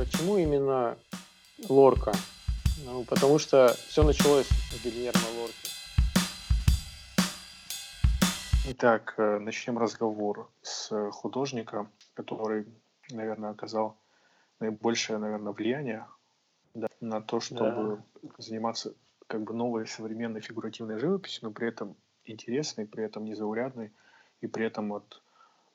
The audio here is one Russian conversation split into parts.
Почему именно Лорка? Ну, потому что все началось с Гильермо Лорки. Итак, э, начнем разговор с художника, который, наверное, оказал наибольшее, наверное, влияние да, на то, чтобы да. заниматься как бы новой современной фигуративной живописью, но при этом интересной, при этом незаурядной, и при этом от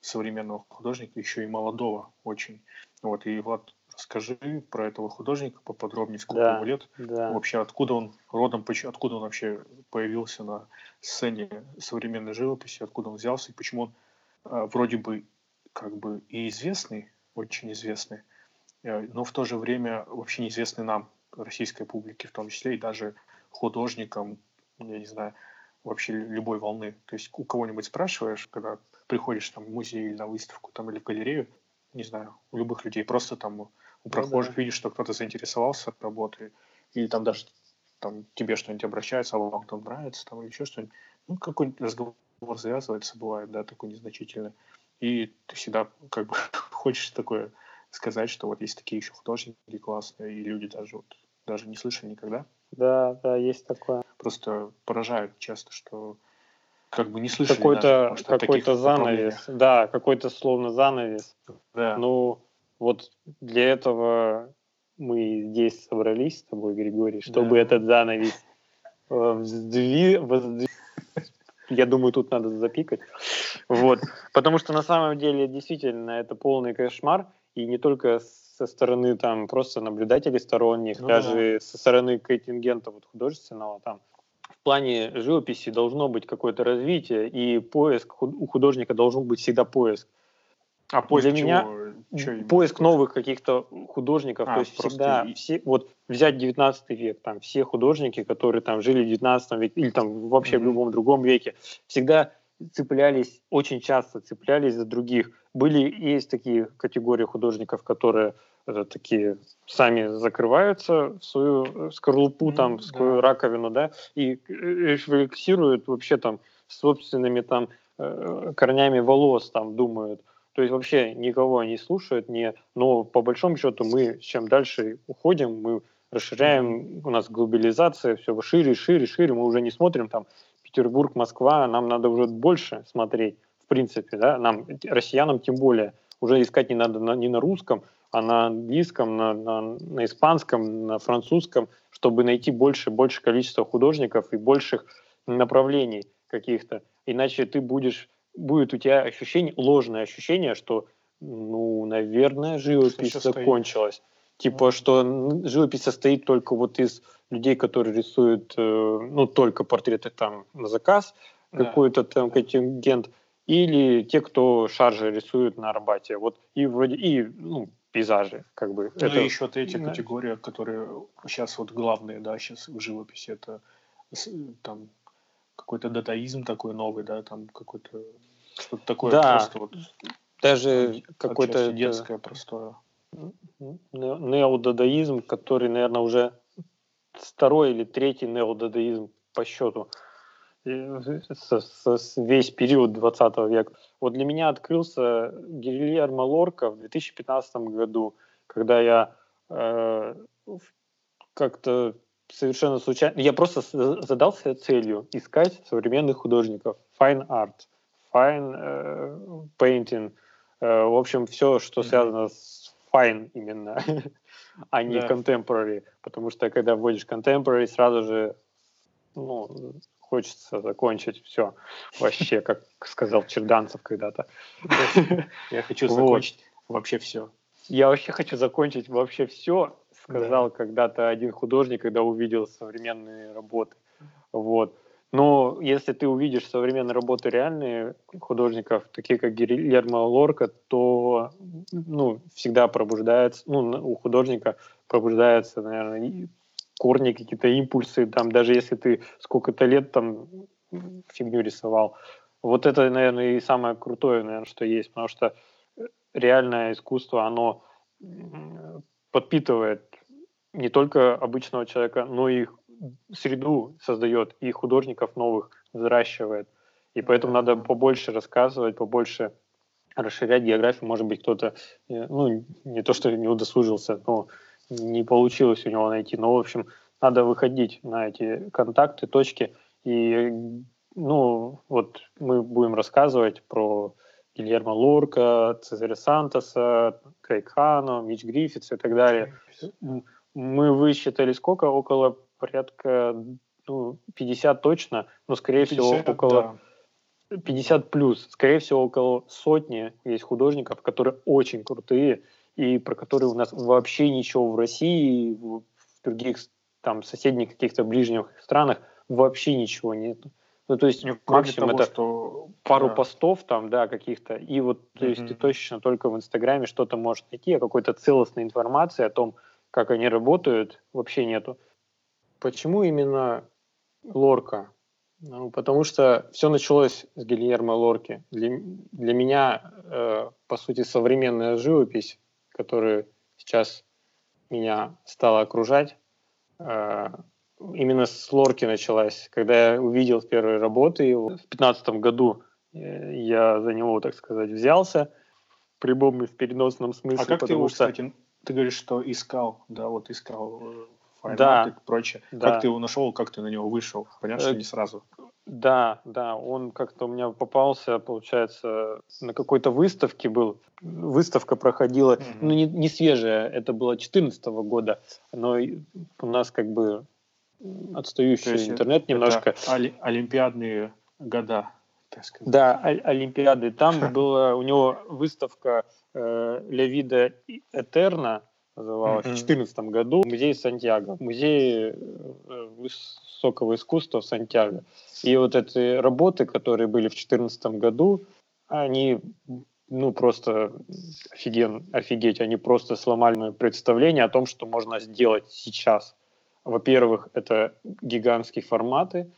современного художника, еще и молодого очень. Вот, и Влад, расскажи про этого художника поподробнее, сколько да, ему лет, да. вообще откуда он родом, откуда он вообще появился на сцене современной живописи, откуда он взялся, и почему он э, вроде бы как бы и известный, очень известный, э, но в то же время вообще неизвестный нам, российской публике в том числе, и даже художникам, я не знаю, вообще любой волны. То есть у кого-нибудь спрашиваешь, когда приходишь там в музей или на выставку там или в галерею, не знаю, у любых людей, просто там у ну прохожих да. видишь, что кто-то заинтересовался работой, или там даже там тебе что-нибудь обращается, а вам там нравится, там или еще что-нибудь. Ну, какой-нибудь разговор завязывается, бывает, да, такой незначительный. И ты всегда как бы хочешь такое сказать, что вот есть такие еще художники классные, и люди даже вот даже не слышали никогда. Да, да, есть такое. Просто поражают часто, что как бы не слышали какой-то какой-то занавес, да, какой-то словно занавес. Да. Ну вот для этого мы здесь собрались с тобой, Григорий, чтобы да. этот занавес э, вздви, воздви... я думаю, тут надо запикать. Вот. Потому что на самом деле действительно это полный кошмар, и не только со стороны там просто наблюдателей сторонних, ну, даже да. со стороны контингента вот, художественного там плане живописи должно быть какое-то развитие, и поиск у художника должен быть всегда поиск. А поиск Для меня чего поиск новых каких-то художников, а, то есть всегда и... все, вот взять 19 век, там все художники, которые там жили в 19 веке или там вообще mm-hmm. в любом другом веке, всегда цеплялись, очень часто цеплялись за других. Были, есть такие категории художников, которые это такие сами закрываются в свою э, скорлупу, mm, там, в свою да. раковину, да, и э, рефлексируют вообще там собственными там э, корнями волос, там, думают. То есть вообще никого не слушают, не... но по большому счету мы чем дальше уходим, мы расширяем, у нас глобализация, все шире, шире, шире, мы уже не смотрим там Петербург, Москва, нам надо уже больше смотреть, в принципе, да, нам, россиянам тем более, уже искать не надо на, не на русском, а на английском, на, на, на испанском, на французском, чтобы найти больше больше количество художников и больших направлений каких-то. Иначе ты будешь, будет у тебя ощущение, ложное ощущение, что, ну, наверное, живопись закончилась. Типа, что живопись состоит только вот из людей, которые рисуют, э, ну, только портреты там на заказ, да. какой-то там контингент, или те, кто шаржи рисуют на Арбате. Вот и вроде, и, ну, пейзажи, как бы. Ну это... и еще третья да. категория, которые сейчас вот главные, да, сейчас в живописи, это там какой-то датаизм такой новый, да, там какой-то что-то такое да. просто вот даже какой-то детское простое. Неодадаизм, который, наверное, уже второй или третий неодадаизм по счету со, со, весь период 20 века. Вот для меня открылся Гильермо Лорка в 2015 году, когда я э, как-то совершенно случайно... Я просто задался целью искать современных художников. Fine art, fine э, painting. Э, в общем, все, что связано с fine именно, а не да. contemporary. Потому что когда вводишь contemporary, сразу же ну, хочется закончить все вообще, как сказал Черданцев когда-то. Я хочу закончить вообще все. Я вообще хочу закончить вообще все, сказал когда-то один художник, когда увидел современные работы. Вот. Но если ты увидишь современные работы реальные художников, такие как Гильермо Лорка, то ну, всегда пробуждается, ну, у художника пробуждается, наверное, корни, какие-то импульсы, там, даже если ты сколько-то лет там фигню рисовал. Вот это, наверное, и самое крутое, наверное, что есть, потому что э, реальное искусство, оно подпитывает не только обычного человека, но и среду создает, и художников новых взращивает. И поэтому надо побольше рассказывать, побольше расширять географию, может быть, кто-то, э, ну, не то, что не удосужился, но не получилось у него найти, но, в общем, надо выходить на эти контакты, точки, и, ну, вот мы будем рассказывать про Гильермо Лорка, Цезаря Сантоса, Крейг Хано, Мич Гриффитс и так далее. Мы высчитали сколько? Около порядка ну, 50 точно, но, скорее 50, всего, около... Да. 50 плюс. Скорее всего, около сотни есть художников, которые очень крутые, и про которые у нас вообще ничего в России, в других там соседних каких-то ближних странах вообще ничего нет. Ну, то есть ну, максимум того, это что... пару да. постов там, да, каких-то, и вот, то mm-hmm. есть ты точно только в Инстаграме что-то можешь найти, а какой-то целостной информации о том, как они работают, вообще нету. Почему именно Лорка? Ну, потому что все началось с Гильермо Лорки. Для, для меня, э, по сути, современная живопись, которая сейчас меня стала окружать, э, именно с Лорки началась. Когда я увидел первые работы его, в 2015 году э, я за него, так сказать, взялся, прямом и в переносном смысле. А как ты его, что... кстати, ты говоришь, что искал, да, вот искал э, файн да, и прочее. Да. Как ты его нашел, как ты на него вышел? Понятно, что э, не сразу. Да, да, он как-то у меня попался, получается, на какой-то выставке был. Выставка проходила, mm-hmm. ну не, не свежая, это было 2014 года, но у нас как бы отстающий интернет немножко. Оли- олимпиадные года, так сказать. Да, Олимпиады. Там была у него выставка э, Левида Этерна, называлась, в 2014 году, музей Сантьяго, музей э, высокого искусства в Сантьяго. И вот эти работы, которые были в 2014 году, они ну, просто офиген, офигеть, они просто сломали мое представление о том, что можно сделать сейчас. Во-первых, это гигантские форматы.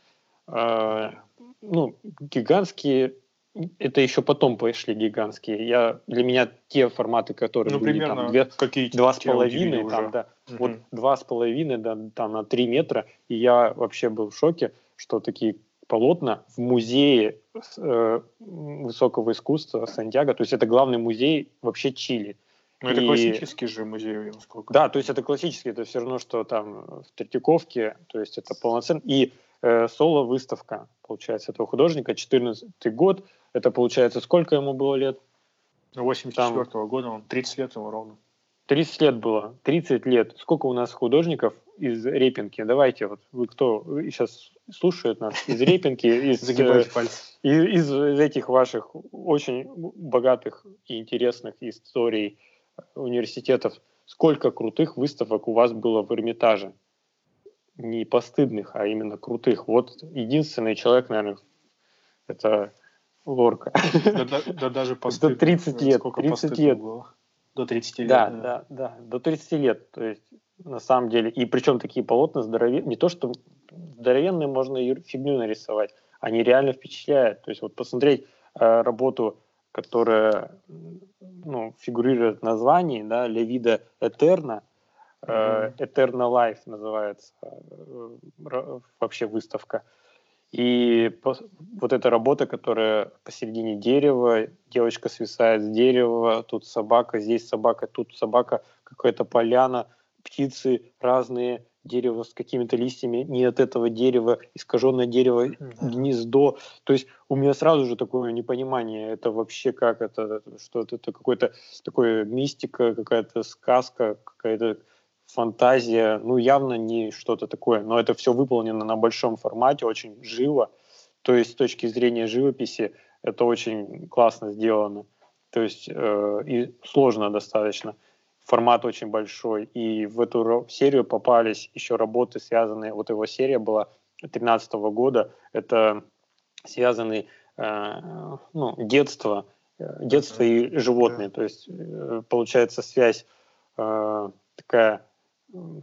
Э, ну, гигантские, это еще потом пошли гигантские. Я, для меня те форматы, которые ну, были там, две, какие два с половиной, там, да, угу. вот два с половиной, да, там на три метра, и я вообще был в шоке, что такие полотна в музее э, высокого искусства Сантьяго, то есть это главный музей вообще Чили. Ну, это и... классический же музей, насколько Да, то есть это классический, это все равно, что там в Третьяковке, то есть это полноценный. И э, соло-выставка, получается, этого художника, 14 год, это получается, сколько ему было лет? 84 -го года, он 30 лет ему ровно. 30 лет было, 30 лет. Сколько у нас художников из Репинки? Давайте, вот вы кто сейчас слушает нас из Репинки, из, э, из, из этих ваших очень богатых и интересных историй университетов, сколько крутых выставок у вас было в Эрмитаже? Не постыдных, а именно крутых. Вот единственный человек, наверное, это Лорка. Да, да, да даже постыдных. До 30 лет. Сколько 30 лет. Было? До 30 лет. Да, да, да, да, до 30 лет. То есть, на самом деле, и причем такие полотна здоровенные, не то, что здоровенные можно фигню нарисовать, они реально впечатляют. То есть, вот посмотреть э, работу которая ну, фигурирует в названии, да, Левида Этерна, mm-hmm. Eterna Life называется э, вообще выставка. И вот эта работа, которая посередине дерева, девочка свисает с дерева, тут собака, здесь собака, тут собака, какая-то поляна, птицы разные, дерево с какими-то листьями, не от этого дерева, искаженное дерево, гнездо. То есть у меня сразу же такое непонимание, это вообще как это, что это, это какой-то такой мистика, какая-то сказка, какая-то фантазия, ну явно не что-то такое, но это все выполнено на большом формате, очень живо. То есть с точки зрения живописи это очень классно сделано. То есть э, и сложно достаточно. Формат очень большой, и в эту серию попались еще работы, связанные, вот его серия была 2013 года, это связанные э, ну, детство, э, детство и животные, то есть э, получается связь э, такая на,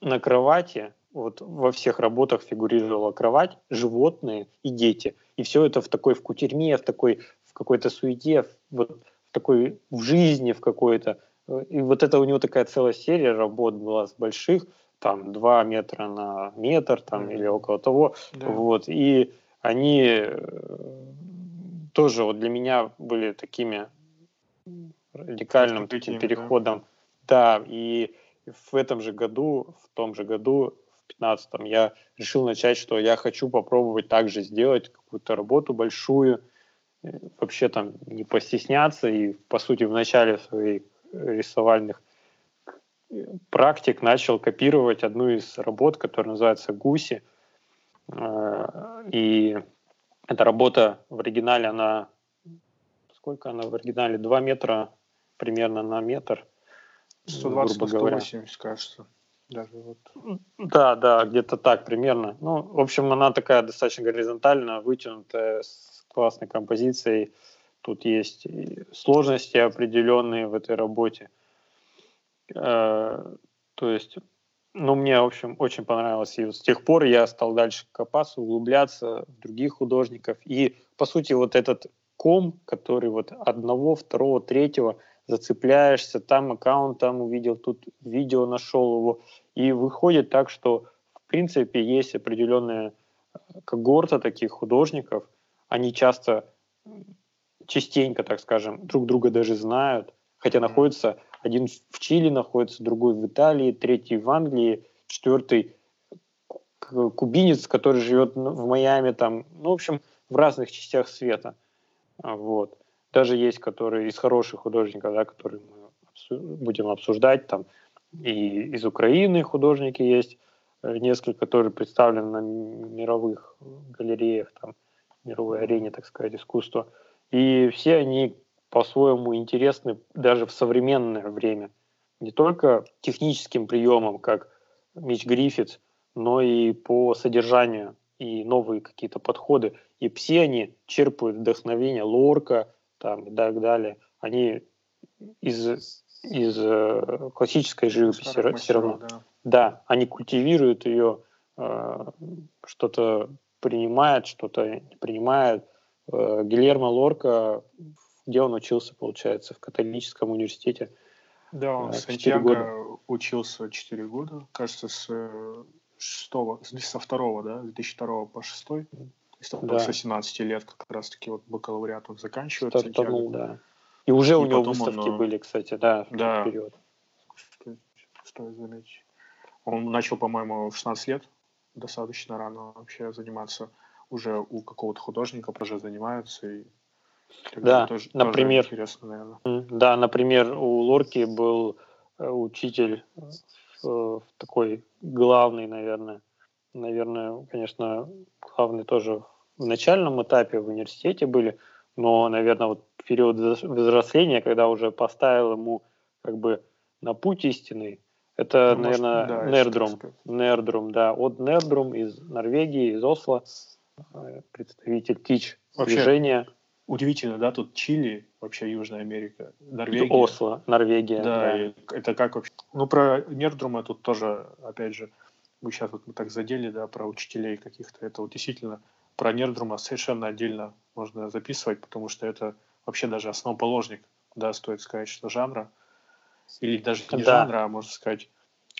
на кровати, вот во всех работах фигурировала кровать, животные и дети. И все это в такой в кутерьме, в такой в какой-то суете, вот такой в жизни в какой-то. И вот это у него такая целая серия работ была с больших, там 2 метра на метр там, mm-hmm. или около того. Да. Вот. И они э, тоже вот для меня были такими радикальным таким переходом. Да? Да, и в этом же году, в том же году, в 15-м, я решил начать, что я хочу попробовать также сделать какую-то работу большую, э, вообще там не постесняться и, по сути, в начале своих рисовальных э, практик начал копировать одну из работ, которая называется «Гуси». Э, и эта работа в оригинале, она... Сколько она в оригинале? Два метра примерно на метр. 120 грубо 180, кажется. Даже вот. Да, да, где-то так примерно. Ну, в общем, она такая достаточно горизонтально вытянутая, с классной композицией. Тут есть сложности определенные в этой работе. Э, то есть, ну, мне, в общем, очень понравилось. И вот с тех пор я стал дальше копаться, углубляться в других художников. И, по сути, вот этот ком, который вот одного, второго, третьего – зацепляешься, там аккаунт там увидел, тут видео нашел его, и выходит так, что в принципе есть определенная э, когорта таких художников, они часто, частенько, так скажем, друг друга даже знают, хотя находится один в Чили находится, другой в Италии, третий в Англии, четвертый кубинец, который живет в Майами, там, ну, в общем, в разных частях света. Вот даже есть, которые из хороших художников, да, которые мы будем обсуждать, там и из Украины художники есть, э, несколько, которые представлены на мировых галереях, там, мировой арене, так сказать, искусства. И все они по-своему интересны даже в современное время. Не только техническим приемом, как Мич Гриффитс, но и по содержанию и новые какие-то подходы. И все они черпают вдохновение Лорка, там и так далее, они из, из э, классической живописи все равно. Да. да, они культивируют ее, э, что-то принимают, что-то не принимают. Э, Гильермо Лорка, где он учился, получается, в католическом университете. Да, он в Сантьяго учился 4 года, кажется, с 6, со 2, да, 2002 по 6 да. с 18 лет как раз-таки вот бакалавриат он заканчивает. Стартанул, да. И уже и у него выставки он, были, кстати, да, в да. период. Что, стоит заметить. Он начал, по-моему, в 16 лет, достаточно рано вообще заниматься. Уже у какого-то художника уже занимаются. И да, тоже, например, тоже интересно, наверное. Да, например, у Лорки был э, учитель э, такой главный, наверное, наверное, конечно, главный тоже в начальном этапе в университете были, но, наверное, вот период взросления, когда уже поставил ему как бы на путь истинный, это, ну, наверное, да, Нердрум. Нердрум, да. От Нердрум из Норвегии, из Осло, э, представитель ТИЧ вообще, движения. Удивительно, да, тут Чили, вообще Южная Америка, Норвегия. Осло, Норвегия. Да, да. это как вообще... Ну, про Нердрума тут тоже, опять же, мы сейчас вот мы так задели, да, про учителей каких-то. Это вот действительно про Нердрума совершенно отдельно можно записывать, потому что это вообще даже основоположник, да, стоит сказать, что жанра, или даже не да. жанра, а можно сказать,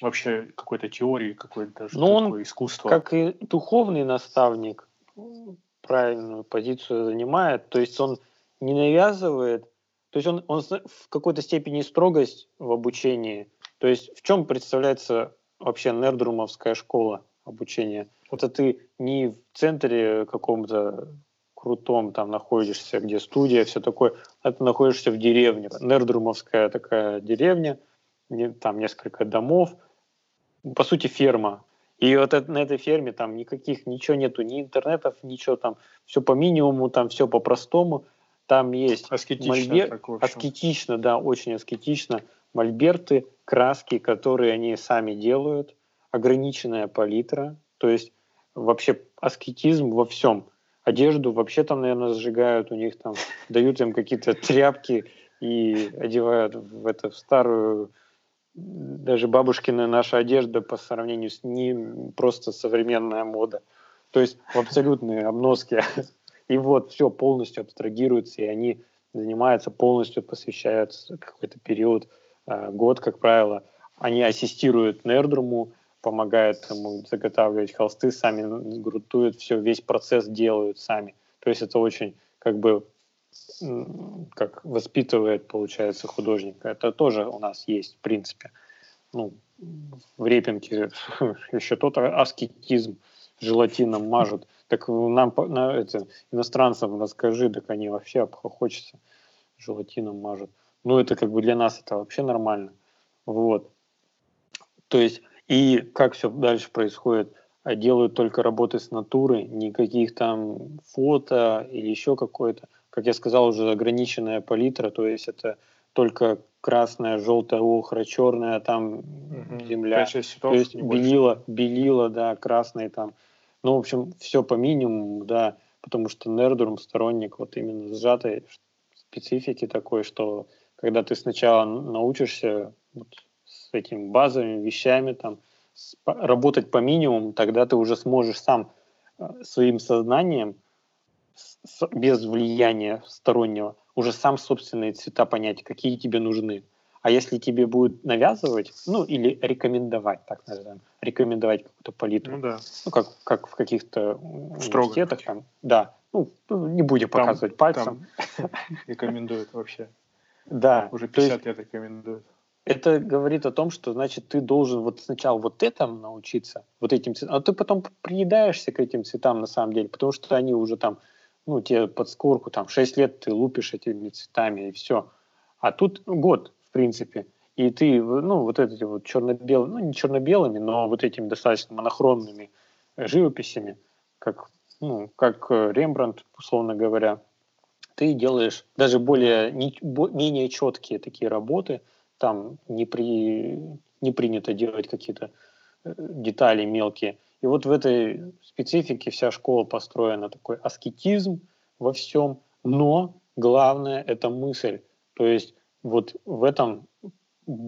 вообще какой-то теории, какой-то даже ну, он, искусство. Как и духовный наставник, правильную позицию занимает, то есть он не навязывает, то есть он, он в какой-то степени строгость в обучении, то есть в чем представляется вообще нердрумовская школа обучения. Вот ты не в центре каком-то крутом там находишься, где студия, все такое, а ты находишься в деревне. Нердрумовская такая деревня, там несколько домов, по сути ферма. И вот это, на этой ферме там никаких, ничего нету, ни интернетов, ничего там, все по минимуму, там все по-простому. Там есть аскетично, мольбер... так, аскетично, да, очень аскетично. Мольберты, краски, которые они сами делают, ограниченная палитра, то есть вообще аскетизм во всем. Одежду вообще там, наверное, сжигают, у них там дают им какие-то тряпки и одевают в эту старую даже бабушкина наша одежда по сравнению с ним просто современная мода. То есть в абсолютные обноски. И вот все полностью абстрагируется, и они занимаются полностью, посвящаются какой-то период год, как правило, они ассистируют Нердруму, помогают ему заготавливать холсты, сами грунтуют, все, весь процесс делают сами. То есть это очень как бы как воспитывает, получается, художника. Это тоже у нас есть, в принципе. Ну, в Репинке еще тот аскетизм желатином мажут. Так нам, на, это, иностранцам расскажи, так они вообще обхохочутся, желатином мажут. Ну, это как бы для нас это вообще нормально. Вот. То есть, и как все дальше происходит? А делают только работы с натуры, никаких там фото или еще какое-то. Как я сказал, уже ограниченная палитра, то есть это только красная, желтая, охра, черная, там угу. земля. То есть белила, белила, да, красные там. Ну, в общем, все по минимуму, да, потому что Нердурм сторонник вот именно сжатой специфики такой, что когда ты сначала научишься вот с этими базовыми вещами, там, с, работать по минимуму, тогда ты уже сможешь сам э, своим сознанием, с, без влияния стороннего, уже сам собственные цвета понять, какие тебе нужны. А если тебе будет навязывать, ну или рекомендовать, так назовем, рекомендовать какую-то палитру, ну, да. ну как, как в каких-то университетах, там, да, ну, не будем там, показывать пальцем. Там рекомендуют вообще. Да. Уже 50 лет рекомендуют. Это говорит о том, что, значит, ты должен вот сначала вот этому научиться, вот этим цветам, а ты потом приедаешься к этим цветам на самом деле, потому что они уже там, ну, тебе под скорку, там, 6 лет ты лупишь этими цветами, и все. А тут год, принципе. И ты, ну, вот эти вот черно-белые, ну, не черно-белыми, но вот этими достаточно монохромными живописями, как, ну, как э, Рембрандт, условно говоря, ты делаешь даже более, не, менее четкие такие работы, там не, при, не принято делать какие-то э, детали мелкие. И вот в этой специфике вся школа построена, такой аскетизм во всем, но главное – это мысль. То есть вот в этом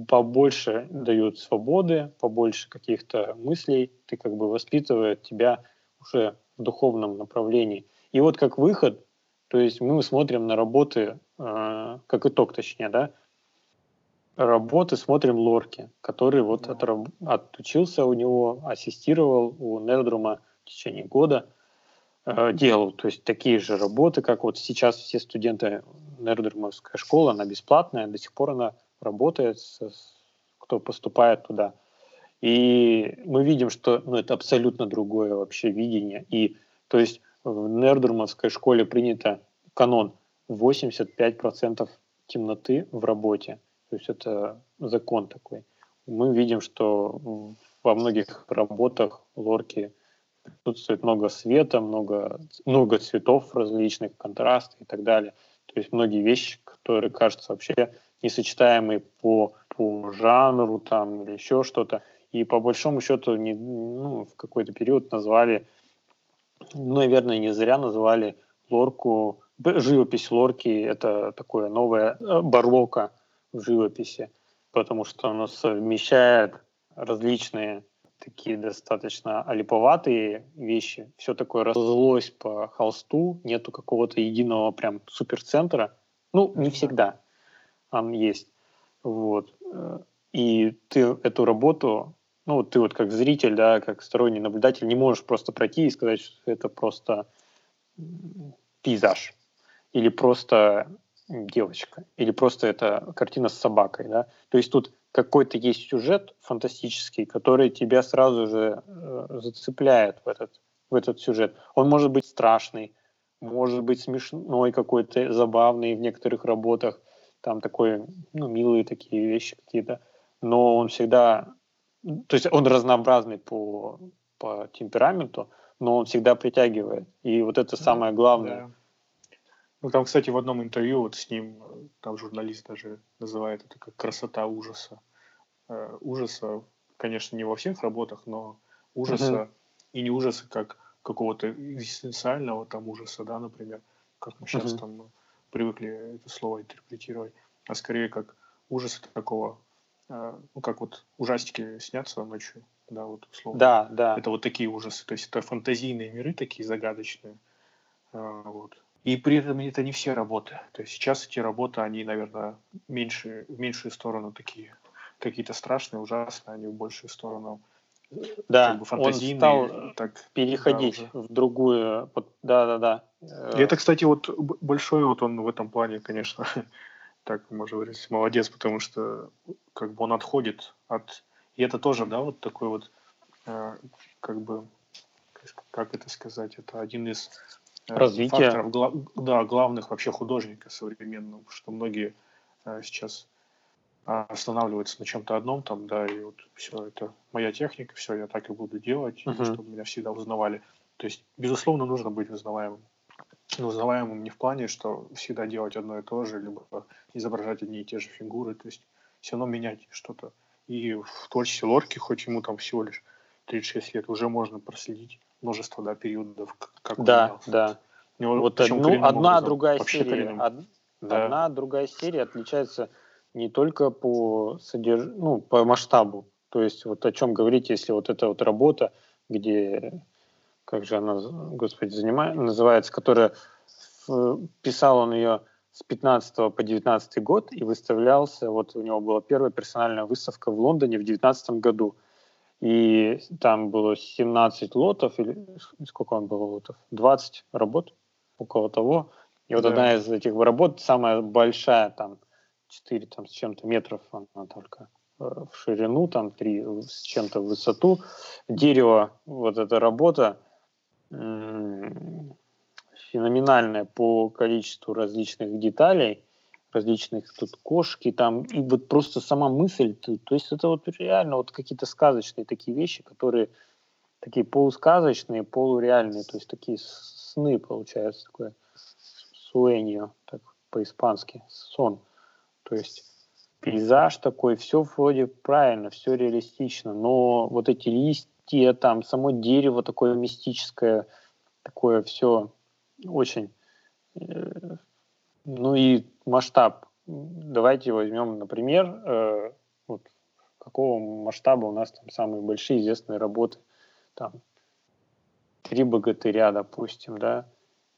побольше дают свободы, побольше каких-то мыслей, ты как бы воспитывает тебя уже в духовном направлении. И вот как выход, то есть мы смотрим на работы, э, как итог точнее, да, работы смотрим Лорки, который вот отраб- отучился у него, ассистировал у Нердрума в течение года, э, делал, то есть такие же работы, как вот сейчас все студенты Нердермовская школа, она бесплатная, до сих пор она работает, с, кто поступает туда. И мы видим, что ну, это абсолютно другое вообще видение. И то есть в Нердермовской школе принято канон 85% темноты в работе. То есть это закон такой. Мы видим, что во многих работах лорки присутствует много света, много, много цветов различных, контрастов и так далее. То есть многие вещи, которые кажутся вообще несочетаемые по, по жанру там или еще что-то. И по большому счету не, ну, в какой-то период назвали, наверное, не зря назвали лорку, живопись лорки — это такое новое э, барокко в живописи, потому что оно совмещает различные такие достаточно олиповатые вещи. Все такое разлось по холсту, нету какого-то единого прям суперцентра. Ну, не всегда он есть. Вот. И ты эту работу, ну, ты вот как зритель, да, как сторонний наблюдатель, не можешь просто пройти и сказать, что это просто пейзаж. Или просто девочка. Или просто это картина с собакой, да. То есть тут какой-то есть сюжет фантастический, который тебя сразу же э, зацепляет в этот, в этот сюжет. Он может быть страшный, может быть смешной какой-то, забавный в некоторых работах, там такой, ну, милые такие вещи какие-то, но он всегда, то есть он разнообразный по, по темпераменту, но он всегда притягивает. И вот это самое главное. Да. Ну, там, кстати, в одном интервью вот с ним, там журналист даже называет это как красота ужаса. Э, ужаса, конечно, не во всех работах, но ужаса, uh-huh. и не ужаса как какого-то экзистенциального там ужаса, да, например, как мы сейчас uh-huh. там привыкли это слово интерпретировать, а скорее как ужаса такого, ну, как вот ужастики снятся ночью, да, вот условно. Да, да. Это вот такие ужасы, то есть это фантазийные миры такие загадочные, э, вот. И при этом это не все работы. То есть сейчас эти работы, они, наверное, меньше, в меньшую сторону такие какие-то страшные, ужасные, они в большую сторону да, как бы он стал так, переходить да, в другую, да, да, да, И это, кстати, вот большой вот он в этом плане, конечно, так можно говорить, молодец, потому что как бы он отходит от... И это тоже, да, вот такой вот, э, как бы, как это сказать, это один из э, Развития. факторов, гла, да, главных вообще художника современного, что многие э, сейчас останавливаются на чем-то одном, там, да, и вот все, это моя техника, все, я так и буду делать, uh-huh. чтобы меня всегда узнавали. То есть, безусловно, нужно быть узнаваемым. Но узнаваемым не в плане, что всегда делать одно и то же, либо изображать одни и те же фигуры, то есть все равно менять что-то. И в творчестве Лорки, хоть ему там всего лишь 36 лет, уже можно проследить множество да, периодов, как да, он Да, да. Вот, ну, одна, образом, другая серия, од, да. одна, другая серия отличается не только по содерж... ну, по масштабу. То есть вот о чем говорить, если вот эта вот работа, где, как же она, господи, занимает, называется, которая писал он ее с 15 по 19 год и выставлялся, вот у него была первая персональная выставка в Лондоне в 19 году. И там было 17 лотов, или сколько он было лотов? 20 работ, около того. И вот да. одна из этих работ, самая большая, там 4 там, с чем-то метров она только э, в ширину, там 3 с чем-то в высоту. Дерево, вот эта работа, феноменальная по количеству различных деталей, различных тут кошки, там, и вот просто сама мысль, то, то есть это вот реально вот какие-то сказочные такие вещи, которые такие полусказочные, полуреальные, то есть такие сны, получается, такое суэньо, так по-испански, сон. То есть пейзаж такой, все вроде правильно, все реалистично, но вот эти листья, там, само дерево такое мистическое, такое все очень. Э, ну и масштаб. Давайте возьмем, например, э, вот какого масштаба у нас там самые большие известные работы. Там три богатыря, допустим, да,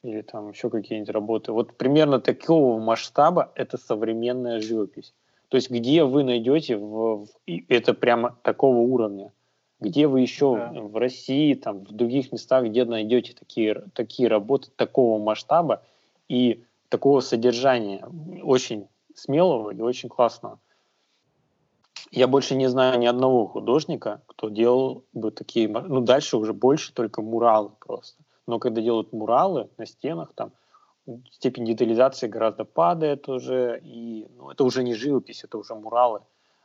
или там еще какие-нибудь работы. Вот примерно такого масштаба это современная живопись. То есть где вы найдете в, в, это прямо такого уровня? Где вы еще да. в России, там, в других местах, где найдете такие, такие работы такого масштаба и такого содержания, очень смелого и очень классного? Я больше не знаю ни одного художника, кто делал бы такие, ну дальше уже больше только муралы просто. Но когда делают муралы на стенах, там степень детализации гораздо падает уже, и ну, это уже не живопись, это уже муралы.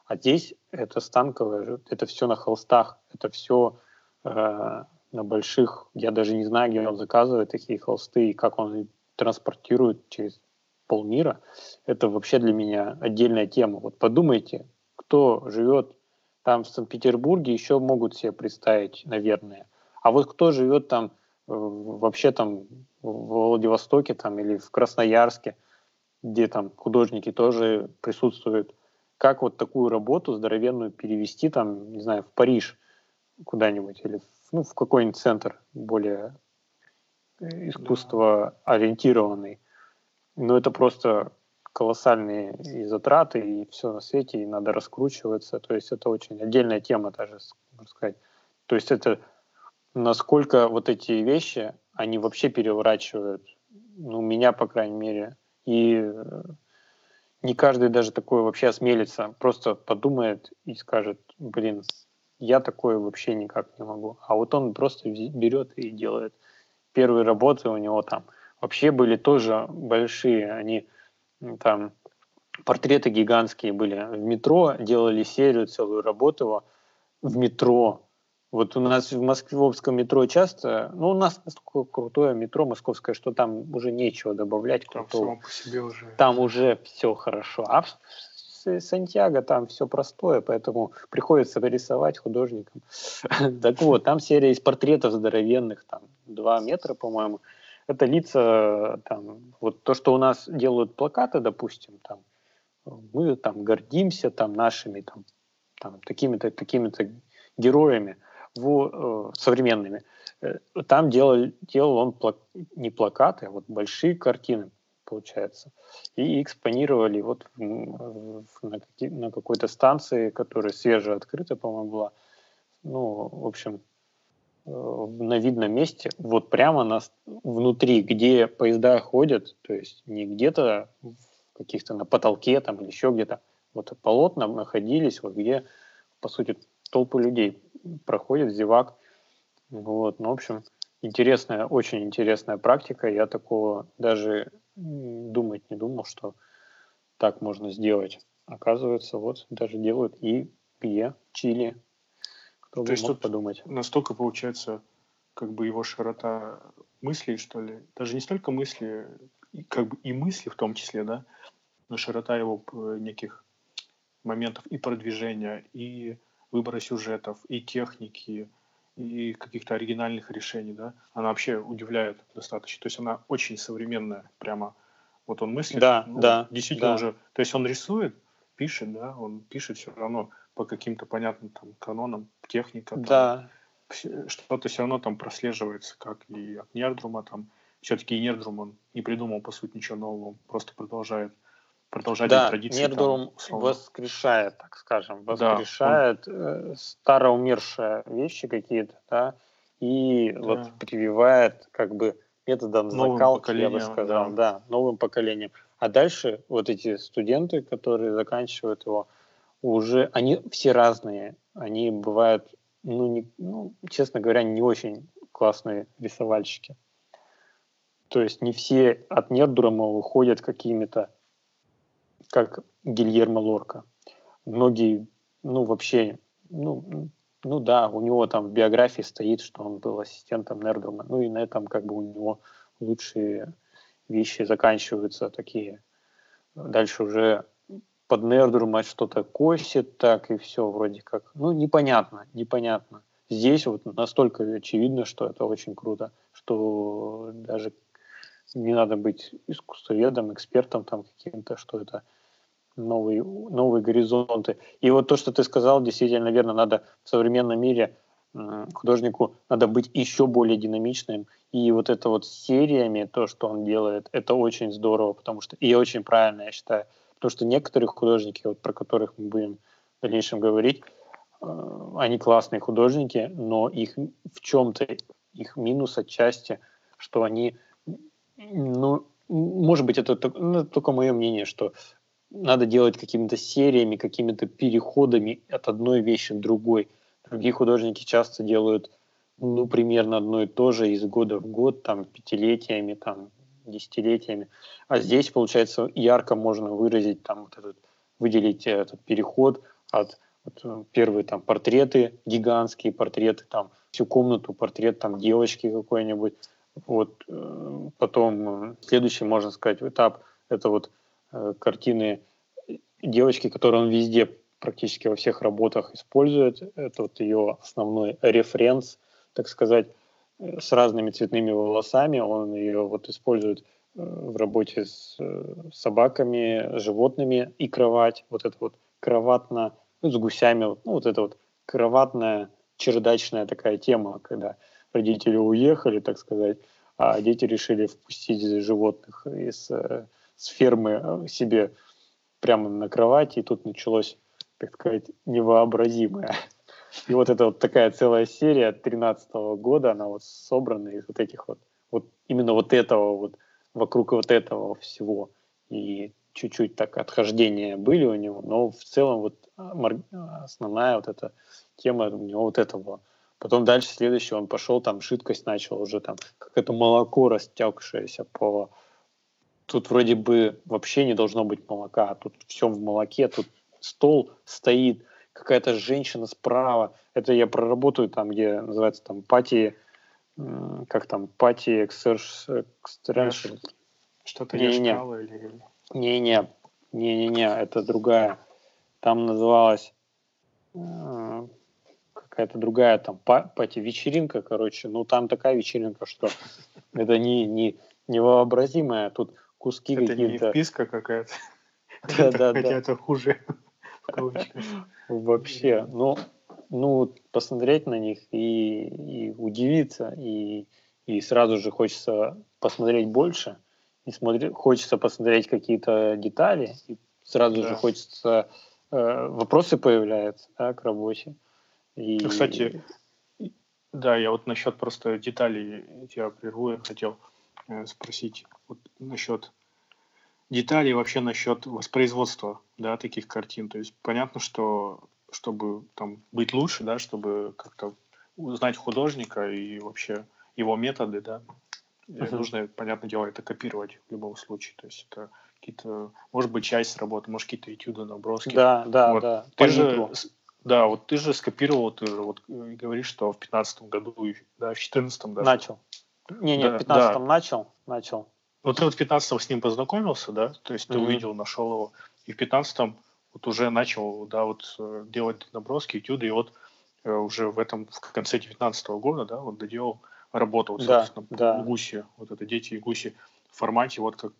А здесь это станковое, это все на холстах, это все э, на больших, я даже не знаю, где он заказывает такие холсты и как он транспортирует через полмира. Это вообще для меня отдельная тема. Вот подумайте, кто живет там в Санкт-Петербурге, еще могут себе представить, наверное. А вот кто живет там э, вообще там в Владивостоке там или в Красноярске, где там художники тоже присутствуют, как вот такую работу здоровенную перевести там, не знаю, в Париж куда-нибудь или ну, в какой-нибудь центр более э, искусство ориентированный. Но это просто колоссальные и затраты, и все на свете, и надо раскручиваться. То есть это очень отдельная тема даже, можно сказать. То есть это насколько вот эти вещи, они вообще переворачивают, ну, меня, по крайней мере, и э, не каждый даже такое вообще осмелится, просто подумает и скажет, блин, я такое вообще никак не могу. А вот он просто берет и делает. Первые работы у него там вообще были тоже большие, они там портреты гигантские были. В метро делали серию, целую работу его в метро. Вот у нас в московском метро часто, ну, у нас настолько крутое метро московское, что там уже нечего добавлять крутого. Там, по себе уже... там уже все хорошо. А в Сантьяго там все простое, поэтому приходится рисовать художникам. Так вот, там серия из портретов здоровенных, там, два метра, по-моему. Это лица, там, вот то, что у нас делают плакаты, допустим, там, мы там гордимся там нашими там, там такими-то такими-то героями в, э, современными. Э, там делал, делал он плак, не плакаты, а вот большие картины, получается. И экспонировали вот в, в, на, на какой-то станции, которая свежая открыта, по-моему, была. Ну, в общем, э, на видном месте, вот прямо на, внутри, где поезда ходят, то есть не где-то каких-то на потолке там или еще где-то, вот полотна находились, вот где, по сути, толпы людей проходят, зевак. Вот, ну, в общем, интересная, очень интересная практика. Я такого даже думать не думал, что так можно сделать. Оказывается, вот даже делают и где? Чили. Кто То бы мог подумать. Настолько получается, как бы его широта мыслей, что ли. Даже не столько мысли, как бы и мысли в том числе, да, но широта его неких моментов и продвижения, и выбора сюжетов, и техники, и каких-то оригинальных решений, да, она вообще удивляет достаточно. То есть она очень современная, прямо вот он мыслит. Да, ну, да. Действительно да. уже, то есть он рисует, пишет, да, он пишет все равно по каким-то понятным там канонам, техника. Да. Что-то все равно там прослеживается, как и от Нердрума там. Все-таки Нердрум он не придумал, по сути, ничего нового, он просто продолжает продолжать да, традиции. Нердрум там, воскрешает, так скажем, воскрешает да, он... Э, староумершие вещи какие-то, да, и да. вот прививает как бы методом новым закалки, я бы сказал, да. да, новым поколением. А дальше вот эти студенты, которые заканчивают его, уже они все разные. Они бывают, ну, не, ну, честно говоря, не очень классные рисовальщики. То есть не все от Нердрума выходят какими-то, как Гильермо Лорка. Многие, ну, вообще, ну, ну да, у него там в биографии стоит, что он был ассистентом Нердрума. Ну и на этом как бы у него лучшие вещи заканчиваются такие. Дальше уже под Нердрума что-то косит так и все вроде как. Ну непонятно, непонятно. Здесь вот настолько очевидно, что это очень круто, что даже не надо быть искусствоведом, экспертом там каким-то, что это новые, новые горизонты. И вот то, что ты сказал, действительно, наверное, надо в современном мире художнику надо быть еще более динамичным. И вот это вот сериями, то, что он делает, это очень здорово, потому что и очень правильно, я считаю. Потому что некоторые художники, вот про которых мы будем в дальнейшем говорить, э, они классные художники, но их в чем-то их минус отчасти, что они, ну, может быть, это ну, только мое мнение, что надо делать какими-то сериями, какими-то переходами от одной вещи к другой. Другие художники часто делают ну, примерно одно и то же из года в год, там, пятилетиями, там, десятилетиями. А здесь, получается, ярко можно выразить, там, вот этот, выделить этот переход от вот, первые там портреты, гигантские портреты, там, всю комнату, портрет там девочки какой-нибудь. Вот, э, потом э, следующий, можно сказать, этап – это вот Э, картины девочки, которую он везде, практически во всех работах использует. Это вот ее основной референс, так сказать, с разными цветными волосами. Он ее вот использует в работе с собаками, животными и кровать. Вот это вот кроватно, ну, с гусями, ну, вот это вот кроватная, чердачная такая тема, когда родители уехали, так сказать, а дети решили впустить животных из с фермы э, себе прямо на кровати, и тут началось, так сказать, невообразимое. И вот это вот такая целая серия 13 года, она вот собрана из вот этих вот, вот именно вот этого вот, вокруг вот этого всего. И чуть-чуть так отхождения были у него, но в целом вот а, основная вот эта тема у него вот этого. Потом дальше следующий он пошел, там жидкость начал уже там, как это молоко растекшееся по Тут вроде бы вообще не должно быть молока, а тут все в молоке, тут стол стоит, какая-то женщина справа. Это я проработаю там, где называется там пати, как там, пати экстершн. Что-то не, не, или... Не, не, не, не, не, это другая. Там называлась э, какая-то другая там пати вечеринка, короче. Ну там такая вечеринка, что это не, не невообразимая. Тут куски какие-то. Это не вписка какая-то. Да, да, Хотя это хуже. Вообще, ну, ну, посмотреть на них и, и удивиться, и, и сразу же хочется посмотреть больше, и смотри, хочется посмотреть какие-то детали, и сразу да. же хочется э, вопросы появляются да, к работе. И... Кстати, Да, я вот насчет просто деталей тебя прерву, я хотел э, спросить вот насчет деталей вообще насчет воспроизводства, да, таких картин. То есть понятно, что чтобы там быть лучше, да, чтобы как-то узнать художника и вообще его методы, да, uh-huh. нужно, понятное дело, это копировать в любом случае. То есть это какие-то, может быть, часть работы, может, какие-то этюды, наброски. Да, да, вот. да. Ты же, да, вот ты же скопировал, ты же вот э, говоришь, что в 15 году, да, в 14 даже. Начал. Не-не, да, в 15 да. начал, начал. Вот ты вот в 15 с ним познакомился, да, то есть ты mm-hmm. увидел, нашел его, и в 15 вот уже начал, да, вот э, делать наброски, этюды, и вот э, уже в этом, в конце 19 года, да, вот доделал работу, вот, да, да. гуси, вот это дети и гуси в формате вот как,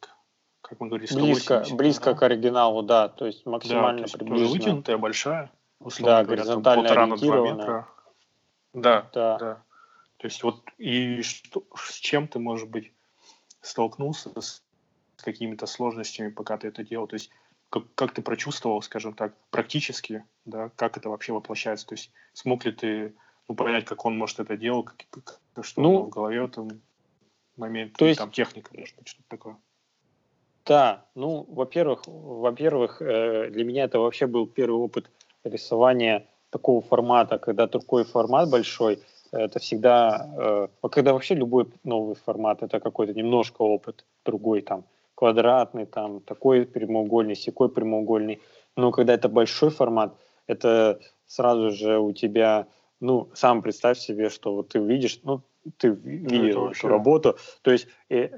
как мы говорили, 180. Близко, близко да. к оригиналу, да, то есть максимально да, то есть приближенно. вытянутая, большая, условно да, говоря, горизонтально полтора на два метра. Да, да, да. То есть вот и что, с чем ты, может быть, столкнулся с какими-то сложностями, пока ты это делал? То есть как, как ты прочувствовал, скажем так, практически, да, как это вообще воплощается? То есть смог ли ты ну, понять, как он может это делать, как, как, что ну, в голове этом момент, то есть, там техника, может быть, что-то такое? Да, ну, во-первых, во-первых, э, для меня это вообще был первый опыт рисования такого формата, когда такой формат большой, это всегда, э, когда вообще любой новый формат, это какой-то немножко опыт другой, там, квадратный, там, такой прямоугольный, секой прямоугольный. Но когда это большой формат, это сразу же у тебя, ну, сам представь себе, что вот ты видишь, ну, ты видел эту работу, то есть и,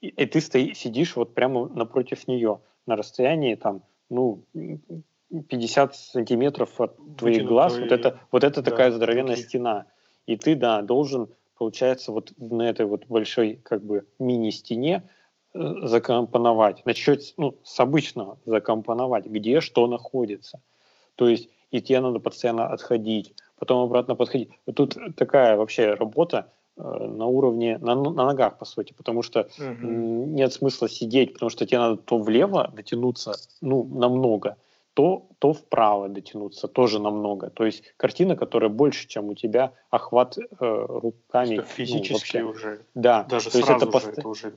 и, и ты стои, сидишь вот прямо напротив нее на расстоянии там, ну, 50 сантиметров от твоих Вытянут глаз, твои... вот это, вот это да, такая здоровенная руки. стена. И ты, да, должен, получается, вот на этой вот большой как бы мини-стене э, закомпоновать, начать ну, с обычного закомпоновать, где что находится. То есть и тебе надо постоянно отходить, потом обратно подходить. Тут такая вообще работа э, на уровне, на, на ногах, по сути, потому что угу. нет смысла сидеть, потому что тебе надо то влево дотянуться, ну, намного, то, то вправо дотянуться тоже намного. То есть картина, которая больше, чем у тебя охват э, руками. Что ну, физически ну, вообще. уже. Да. Даже то сразу есть это, же, это уже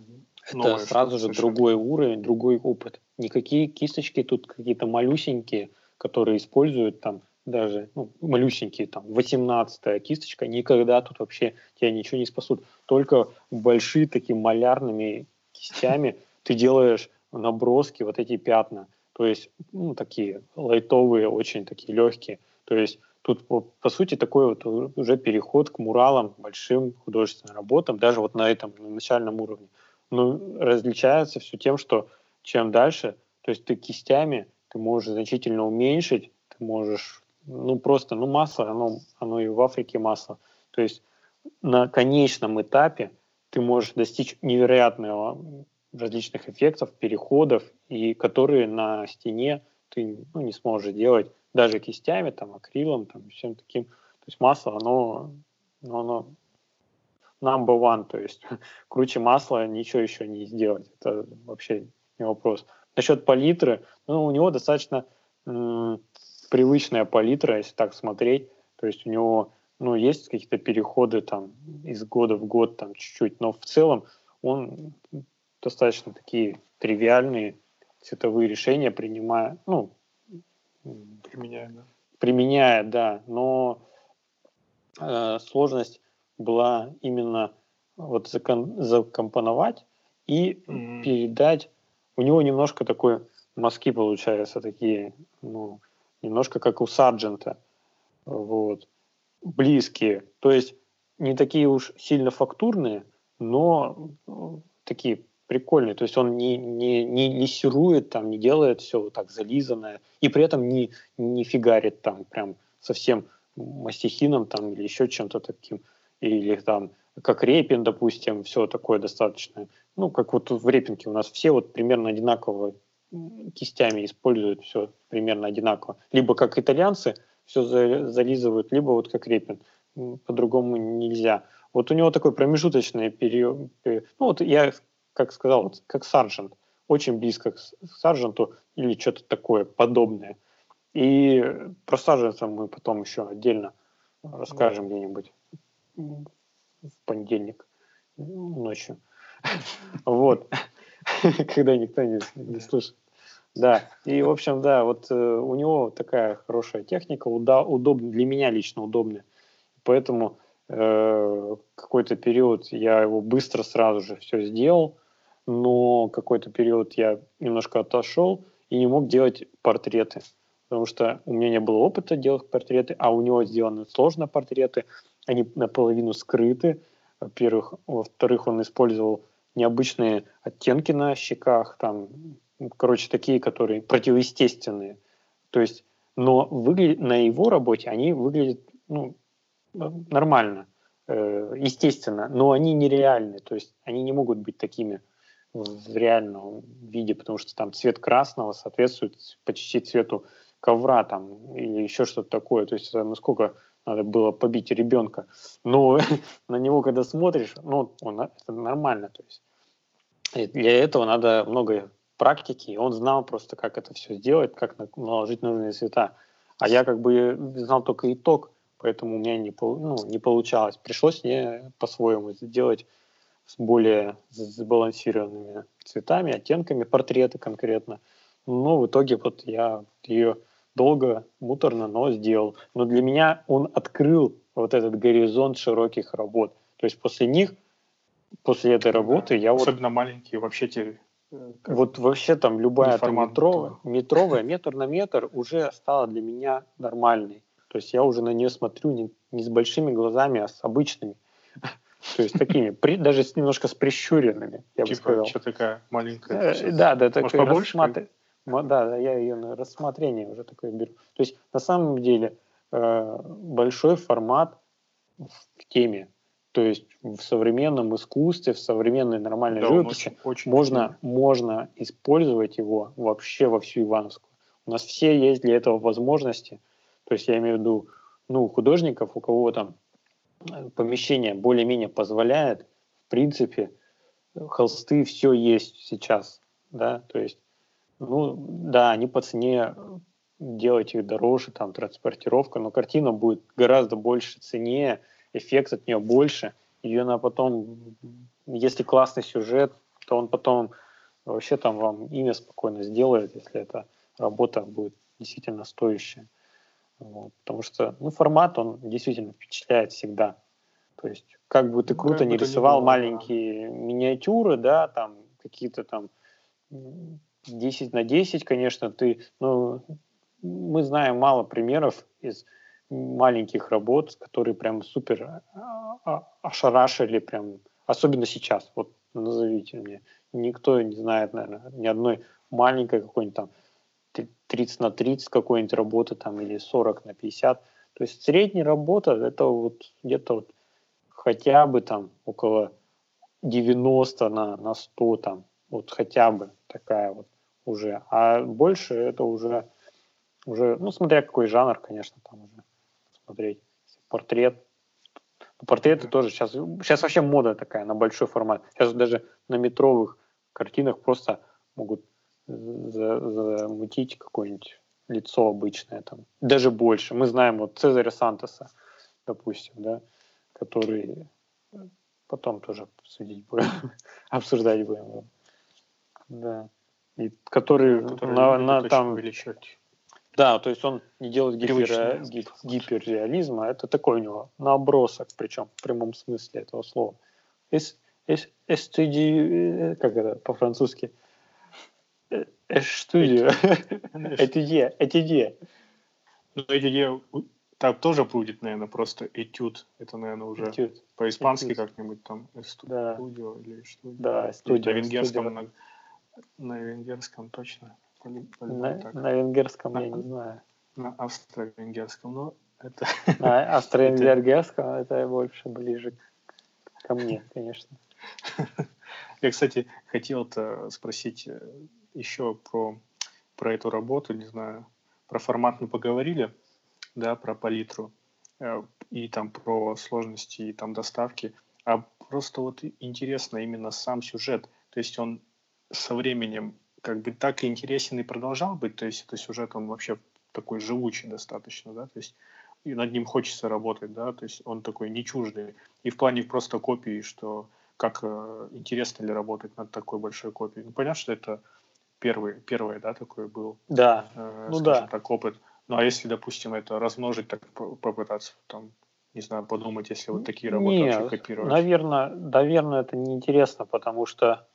это сразу же совершенно. другой уровень, другой опыт. Никакие кисточки тут какие-то малюсенькие, которые используют там даже ну, малюсенькие, там, 18 кисточка, никогда тут вообще тебя ничего не спасут. Только большие такими малярными кистями ты делаешь наброски, вот эти пятна – то есть ну, такие лайтовые, очень такие легкие. То есть тут по сути такой вот уже переход к муралам, большим художественным работам, даже вот на этом на начальном уровне. Но различается все тем, что чем дальше, то есть ты кистями ты можешь значительно уменьшить, ты можешь, ну просто, ну масло, оно, оно и в Африке масло. То есть на конечном этапе ты можешь достичь невероятного различных эффектов, переходов, и которые на стене ты ну, не сможешь делать даже кистями, там, акрилом, там, всем таким. То есть масло, оно, ну, оно number one, то есть круче масла ничего еще не сделать. Это вообще не вопрос. Насчет палитры, ну, у него достаточно привычная палитра, если так смотреть. То есть у него, ну, есть какие-то переходы там из года в год там чуть-чуть, но в целом он достаточно такие тривиальные цветовые решения принимая, ну, применяя, да. Применяя, да, но э, сложность была именно вот закон, закомпоновать и mm-hmm. передать. У него немножко такой мазки получаются такие, ну, немножко как у Сарджента, вот, близкие. То есть не такие уж сильно фактурные, но ну, такие прикольный. То есть он не, не, не лессирует, там, не делает все вот так зализанное, и при этом не, не фигарит там прям совсем мастихином там или еще чем-то таким, или там как репин, допустим, все такое достаточно. Ну, как вот в репинке у нас все вот примерно одинаково кистями используют все примерно одинаково. Либо как итальянцы все зализывают, либо вот как репин. По-другому нельзя. Вот у него такой промежуточный период. Ну вот я как сказал, вот, как саржент, очень близко к сарженту или что-то такое подобное. И про саржента мы потом еще отдельно расскажем да. где-нибудь в понедельник ночью. Вот. Когда никто не, не слышит. Да, и, в общем, да, вот э, у него такая хорошая техника, уда- удобная, для меня лично удобная. Поэтому э, какой-то период я его быстро сразу же все сделал, но какой-то период я немножко отошел и не мог делать портреты, потому что у меня не было опыта делать портреты, а у него сделаны сложные портреты, они наполовину скрыты, во-первых. Во-вторых, он использовал необычные оттенки на щеках, там, короче, такие, которые противоестественные. То есть, но выглядит, на его работе они выглядят ну, нормально, э, естественно, но они нереальны, то есть они не могут быть такими в реальном виде, потому что там цвет красного соответствует почти цвету ковра там или еще что-то такое. То есть это насколько надо было побить ребенка. Но на него, когда смотришь, ну, он, это нормально. То есть для этого надо много практики. Он знал просто, как это все сделать, как наложить нужные цвета. А я как бы знал только итог, поэтому у меня не, ну, не получалось. Пришлось мне по-своему сделать с более сбалансированными цветами, оттенками, портреты конкретно. Но в итоге вот я ее долго, муторно, но сделал. Но для меня он открыл вот этот горизонт широких работ. То есть после них, после этой работы да, я Особенно вот... маленькие, вообще те... Э, вот вообще там любая там, метровая, метровая, метр на метр уже стала для меня нормальной. То есть я уже на нее смотрю не, не с большими глазами, а с обычными. То есть такими, при, даже с, немножко с прищуренными, я типа, бы сказал. что такая маленькая? Э, да, да, такой рассматр... Да, я ее на рассмотрение уже такое беру. То есть на самом деле э, большой формат в теме. То есть в современном искусстве, в современной нормальной да, живописи очень, очень можно, можно использовать его вообще во всю Ивановскую. У нас все есть для этого возможности. То есть я имею в виду ну, художников, у кого там э, помещение более-менее позволяет, в принципе, холсты все есть сейчас, да, то есть ну, да, они по цене делать их дороже, там, транспортировка, но картина будет гораздо больше цене, эффект от нее больше, и она потом, если классный сюжет, то он потом вообще там вам имя спокойно сделает, если эта работа будет действительно стоящая. Вот. Потому что ну, формат, он действительно впечатляет всегда. То есть, как бы ты ну, круто не рисовал не было, маленькие да. миниатюры, да, там какие-то там 10 на 10, конечно, ты, ну, мы знаем мало примеров из маленьких работ, которые прям супер а, а, ошарашили, прям, особенно сейчас, вот назовите мне. Никто не знает, наверное, ни одной маленькой какой-нибудь там 30 на 30 какой-нибудь работы там или 40 на 50. То есть средняя работа это вот где-то вот хотя бы там около 90 на, на 100 там, вот хотя бы такая вот уже. А больше это уже, уже ну, смотря какой жанр, конечно, там уже смотреть. Портрет. Ну, портреты тоже сейчас, сейчас вообще мода такая на большой формат. Сейчас даже на метровых картинах просто могут замутить какое-нибудь лицо обычное там. Даже больше. Мы знаем вот Цезаря Сантоса, допустим, да, который потом тоже судить будем, обсуждать будем. Да и который, который на, на там увеличивать. Да, то есть он не делает гипер, гип, гиперреализма, это такой у него набросок, причем в прямом смысле этого слова. Эс, эс, эстуди, как это по-французски? Эстудио. Этюдье, этюдье. Ну, этюдье там тоже будет, наверное, просто этюд. Это, наверное, уже этюд. по-испански как-нибудь там студио да. или что. Да, студио. На венгерском на венгерском точно. На, на венгерском на, я не знаю. На австро-венгерском, но это... На австро-венгерском это больше ближе ко мне, конечно. Я, кстати, хотел-то спросить э, еще про, про эту работу, не знаю, про формат мы поговорили, да, про палитру э, и там про сложности и там доставки, а просто вот интересно именно сам сюжет, то есть он со временем как бы так и интересен и продолжал быть, то есть это сюжет, он вообще такой живучий достаточно, да, то есть и над ним хочется работать, да, то есть он такой не чуждый. И в плане просто копии, что как э, интересно ли работать над такой большой копией. Ну, понятно, что это первый, первый, да, такой был. Да, э, ну да. так, опыт. Ну, а если, допустим, это размножить, так попытаться, там, не знаю, подумать, если вот такие работы Нет, вообще копировать? Наверное, наверное, это неинтересно, потому что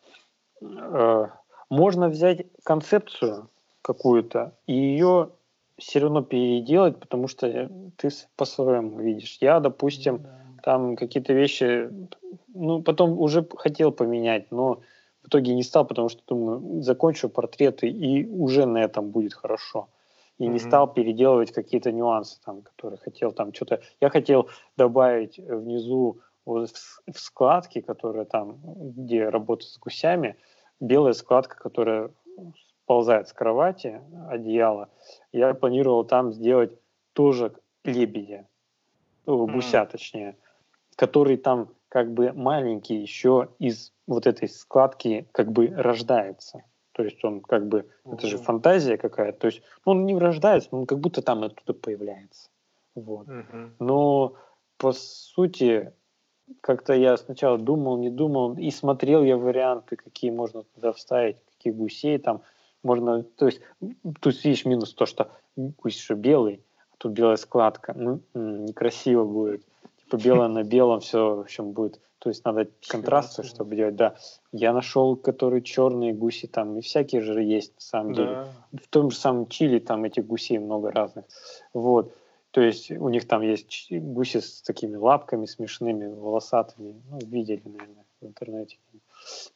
э, можно взять концепцию какую-то и ее все равно переделать, потому что ты по-своему видишь. Я, допустим, да. там какие-то вещи, ну, потом уже хотел поменять, но в итоге не стал, потому что думаю, закончу портреты и уже на этом будет хорошо. И mm-hmm. не стал переделывать какие-то нюансы, там, которые хотел там что-то. Я хотел добавить внизу вот в складке, которая там, где работа с гусями, белая складка, которая сползает с кровати, одеяло, я планировал там сделать тоже лебедя, ну, гуся mm-hmm. точнее, который там как бы маленький еще из вот этой складки как бы рождается. То есть он как бы, mm-hmm. это же фантазия какая-то, то есть он не рождается, он как будто там оттуда появляется. Вот. Mm-hmm. Но по сути, как-то я сначала думал, не думал, и смотрел я варианты, какие можно туда вставить, какие гусей там, можно, то есть тут видишь минус то, что гусь что белый, а тут белая складка, ну, некрасиво будет. Типа белое на белом все, в общем, будет. То есть надо контрасты, чтобы делать, да. Я нашел, которые черные гуси там, и всякие же есть на самом да. деле. В том же самом Чили там этих гусей много разных. Вот. То есть у них там есть гуси с такими лапками смешными, волосатыми. Ну, видели, наверное, в интернете.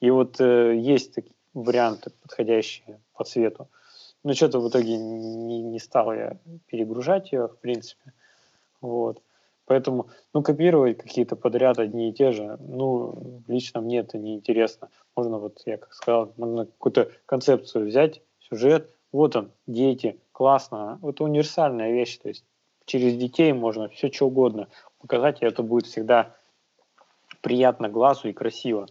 И вот э, есть такие варианты, подходящие по цвету. Но что-то в итоге не, не стал я перегружать ее, в принципе. Вот. Поэтому, ну, копировать какие-то подряд одни и те же, ну, лично мне это не интересно. Можно, вот я как сказал, можно какую-то концепцию взять, сюжет, вот он, дети, классно. Это универсальная вещь, то есть через детей можно все что угодно показать, и это будет всегда приятно глазу и красиво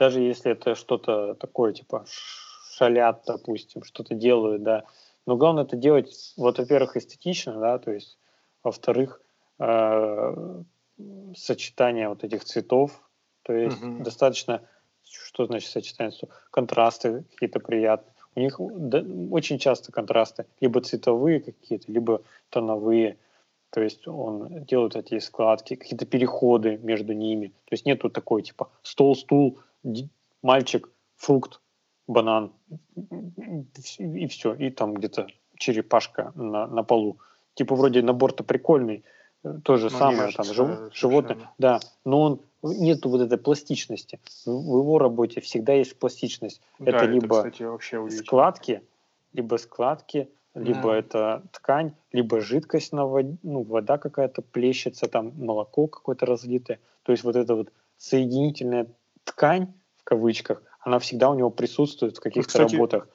даже если это что-то такое, типа шалят, допустим, что-то делают, да. Но главное это делать, вот, во-первых, эстетично, да, то есть, во-вторых, э, сочетание вот этих цветов, то есть mm-hmm. достаточно, что значит сочетание цветов? Контрасты какие-то приятные. У них да, очень часто контрасты, либо цветовые какие-то, либо тоновые. То есть он делает эти складки, какие-то переходы между ними. То есть нету такой типа стол-стул, мальчик, фрукт, банан, и все, и там где-то черепашка на, на полу. Типа вроде набор-то прикольный, то же но самое, там, жив, животное, да, но он нету вот этой пластичности. В, его работе всегда есть пластичность. Да, это либо это, кстати, складки, либо складки, либо да. это ткань, либо жидкость на воде, ну, вода какая-то плещется, там молоко какое-то разлитое. То есть вот это вот соединительная ткань, в кавычках, она всегда у него присутствует в каких-то Кстати, работах.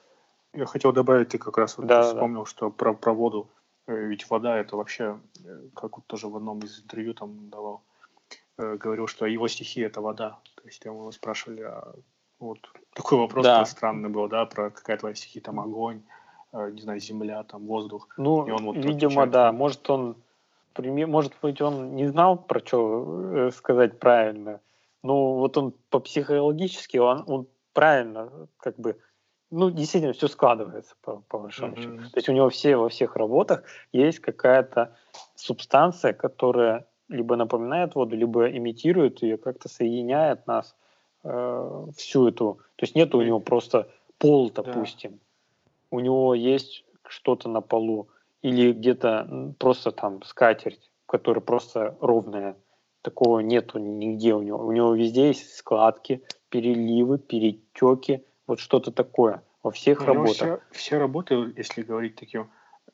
Я хотел добавить, ты как раз вот да, вспомнил, да. что про, про воду, ведь вода это вообще, э, как вот тоже в одном из интервью там давал, э, говорил, что его стихи это вода. То есть его спрашивали, а вот такой вопрос да. странный был, да, про какая твоя стихи, там огонь, не знаю, земля, там воздух. Ну, и он вот видимо, отвечает, да, может он, может быть, он не знал, про что сказать правильно, ну, вот он по психологически, он, он правильно, как бы, ну, действительно, все складывается, по, по большому mm-hmm. счету. То есть у него все во всех работах есть какая-то субстанция, которая либо напоминает воду, либо имитирует ее, как-то соединяет нас э, всю эту. То есть нет у него просто пол, допустим. Да. У него есть что-то на полу или где-то просто там скатерть, которая просто ровная такого нету нигде у него. У него везде есть складки, переливы, перетеки, вот что-то такое во всех у работах. Все, все работы, если говорить таким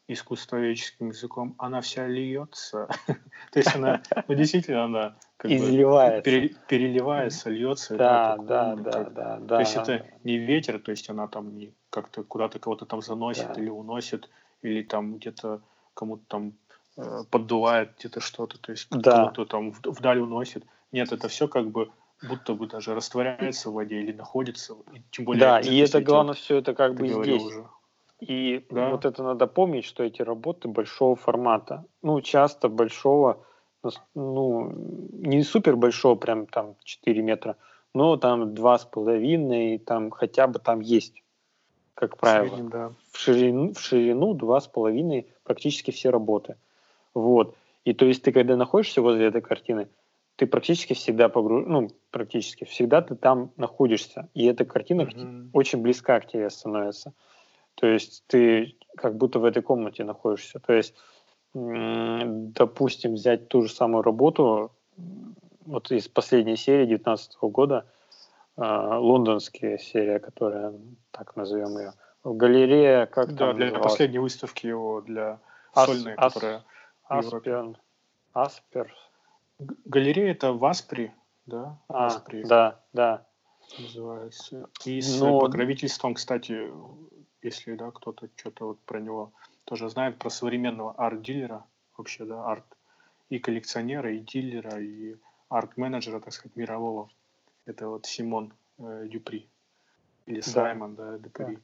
искусствоведческим языком, она вся льется. То есть она, ну действительно, она изливается, переливается, льется. Да, да, да, да, да. То есть это не ветер, то есть она там не как-то куда-то кого-то там заносит или уносит, или там где-то кому-то там Э, поддувает где-то что-то, то есть да. кто-то там вдаль уносит. Нет, это все как бы будто бы даже растворяется в воде или находится, и тем более. Да, и это главное все это как бы здесь. Уже. И да. вот это надо помнить, что эти работы большого формата. Ну, часто большого, ну, не супер большого, прям там 4 метра, но там два с половиной, там хотя бы там есть, как правило. В, среднем, да. в ширину, в ширину два с половиной практически все работы. Вот. И то есть ты, когда находишься возле этой картины, ты практически всегда погруж... ну, практически всегда ты там находишься. И эта картина mm-hmm. очень близка к тебе становится. То есть ты как будто в этой комнате находишься. То есть, допустим, взять ту же самую работу, вот из последней серии 2019 года, э, лондонская серия, которая, так назовем ее, в галерее, как Да, для называлась? последней выставки его, для Ас, сольной, Ас, которая Аспер, Аспер. Галерея это в Аспри, да? А, Аспри. Да, да. Называется. И с Но... покровительством, кстати, если да, кто-то что-то вот про него тоже знает, про современного арт-дилера, вообще, да, арт и коллекционера, и дилера, и арт-менеджера, так сказать, мирового. Это вот Симон э, Дюпри. Или да. Саймон, да, Дюпри. Да.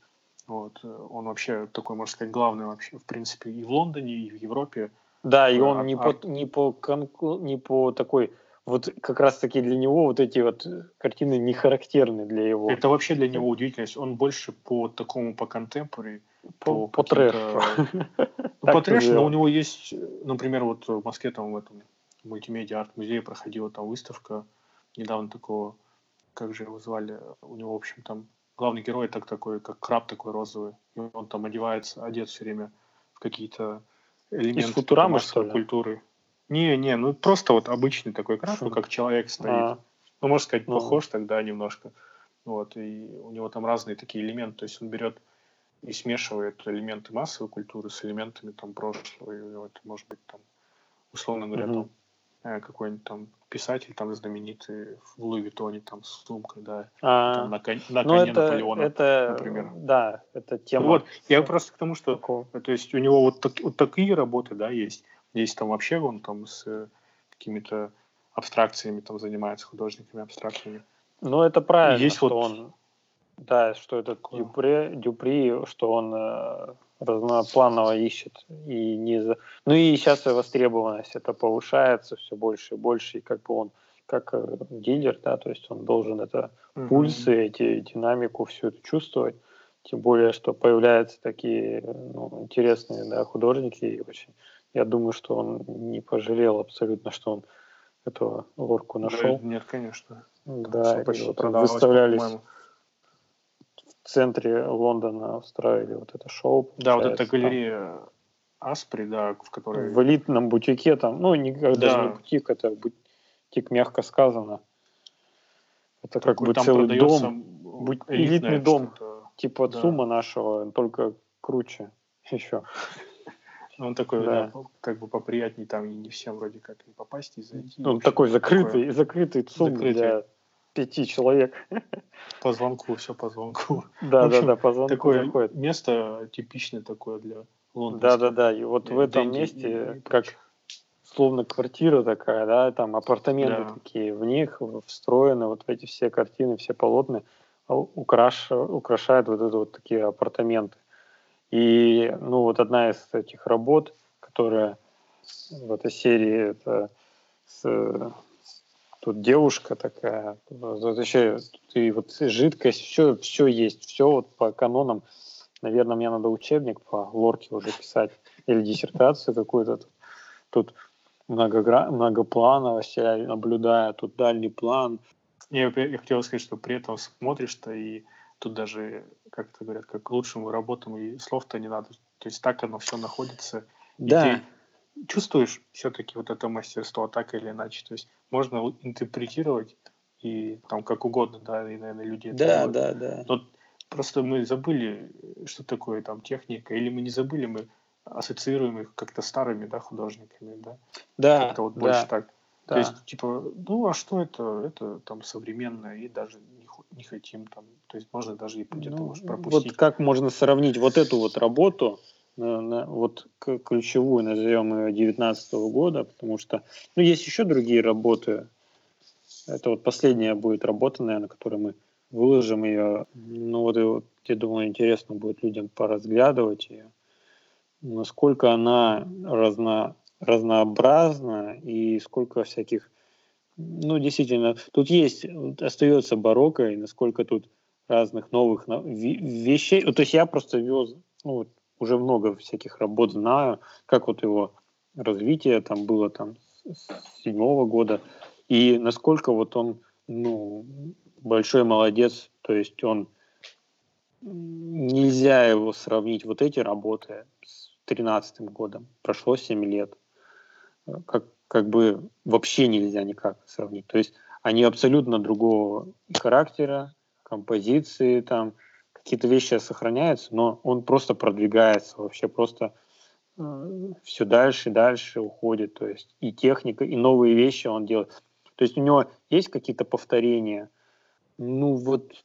Вот. Э, он вообще такой, можно сказать, главный вообще, в принципе, и в Лондоне, и в Европе. Да, и он арт, не, арт... По, не, по, не по такой вот как раз-таки для него вот эти вот картины не характерны для его. Это вообще для него удивительность. Он больше по такому, по контемпори, по, по, по трэшу. Ну, по трэшу, но у него есть, например, вот в Москве там в этом мультимедиа арт-музее проходила там выставка недавно такого, как же его звали, у него, в общем, там главный герой так такой, как краб такой розовый, и он там одевается, одет все время в какие-то элементы Из футурамы, что ли? культуры. Не, не, ну просто вот обычный такой краб, ну, как человек стоит. А. Ну, можно сказать, ну. похож тогда немножко. Вот, и у него там разные такие элементы, то есть он берет и смешивает элементы массовой культуры с элементами там прошлого. И это может быть там, условно говоря, mm-hmm. там какой-нибудь там писатель там знаменитый в Луи Виттоне там с сумкой, да, а, там, на, кон, на ну, коне это, Наполеона, это, например. Да, это тема. Вот, я просто к тому, что, Такого. то есть у него вот, так, вот такие работы, да, есть. Есть там вообще он там с э, какими-то абстракциями там занимается, художниками абстрактными. Ну, это правильно, есть что вот... он... Да, что это Дюпре, Дюпри, что он э, разнопланово ищет. И не за... Ну и сейчас востребованность это повышается все больше и больше, и как бы он как э, дилер, да, то есть он должен это mm-hmm. пульсы, эти динамику, все это чувствовать. Тем более, что появляются такие ну, интересные да, художники, и очень я думаю, что он не пожалел абсолютно, что он этого лорку нашел. Нет, конечно. Да, и вот выставлялись в центре Лондона, устраивали вот это шоу. Да, вот эта галерея Аспри, да, в которой... В элитном бутике там, ну, не, да. даже не бутик, это бутик, мягко сказано. Это как бы целый дом, элитный дом, типа да. ЦУМа нашего, только круче еще. Он такой, да. да, как бы поприятней там и не всем вроде как не попасть и зайти. Он такой закрытый, такое... закрытый ЦУМ закрытый. для пяти человек. По звонку, все по звонку. Да, общем, да, да, по звонку такое заходит. место типичное такое для Лондона. Да, да, да, и вот в этом месте, как словно квартира такая, да, там апартаменты да. такие, в них встроены вот эти все картины, все полотна, а украш, украшают вот это вот такие апартаменты. И ну вот одна из этих работ, которая в этой серии, это с, тут девушка такая, вообще и вот жидкость, все, все есть, все вот по канонам. Наверное, мне надо учебник по лорке уже писать или диссертацию какую-то. Тут, тут многогра... многоплановость я наблюдаю, тут дальний план. Я, я хотел сказать, что при этом смотришь-то и Тут даже, как это говорят, как к лучшему работам и слов-то не надо. То есть так оно все находится. Да. И ты чувствуешь все-таки вот это мастерство так или иначе. То есть можно интерпретировать и там как угодно, да, и, наверное, люди Да, это да, да. Но просто мы забыли, что такое там техника, или мы не забыли, мы ассоциируем их как-то старыми, да, художниками, да. Да, Как-то вот больше так. Да. То есть, типа, ну а что это? Это там современное, и даже не, не хотим там. То есть можно даже и где-то ну, может пропустить. Вот как можно сравнить вот эту вот работу, вот ключевую назовем ее 19 года, потому что, ну, есть еще другие работы. Это вот последняя будет работа, наверное, которую мы выложим ее. Ну вот, и вот я думаю, интересно будет людям поразглядывать ее. Насколько она разно, разнообразна и сколько всяких ну, действительно, тут есть, остается барокко, и насколько тут разных новых вещей. То есть я просто вез, ну, уже много всяких работ знаю, как вот его развитие там было там с седьмого года, и насколько вот он, ну, большой молодец, то есть он, нельзя его сравнить, вот эти работы с тринадцатым годом, прошло семь лет, как, как бы вообще нельзя никак сравнить. То есть они абсолютно другого характера, композиции, там какие-то вещи сохраняются, но он просто продвигается, вообще просто э, все дальше и дальше уходит. То есть и техника, и новые вещи он делает. То есть у него есть какие-то повторения. Ну вот,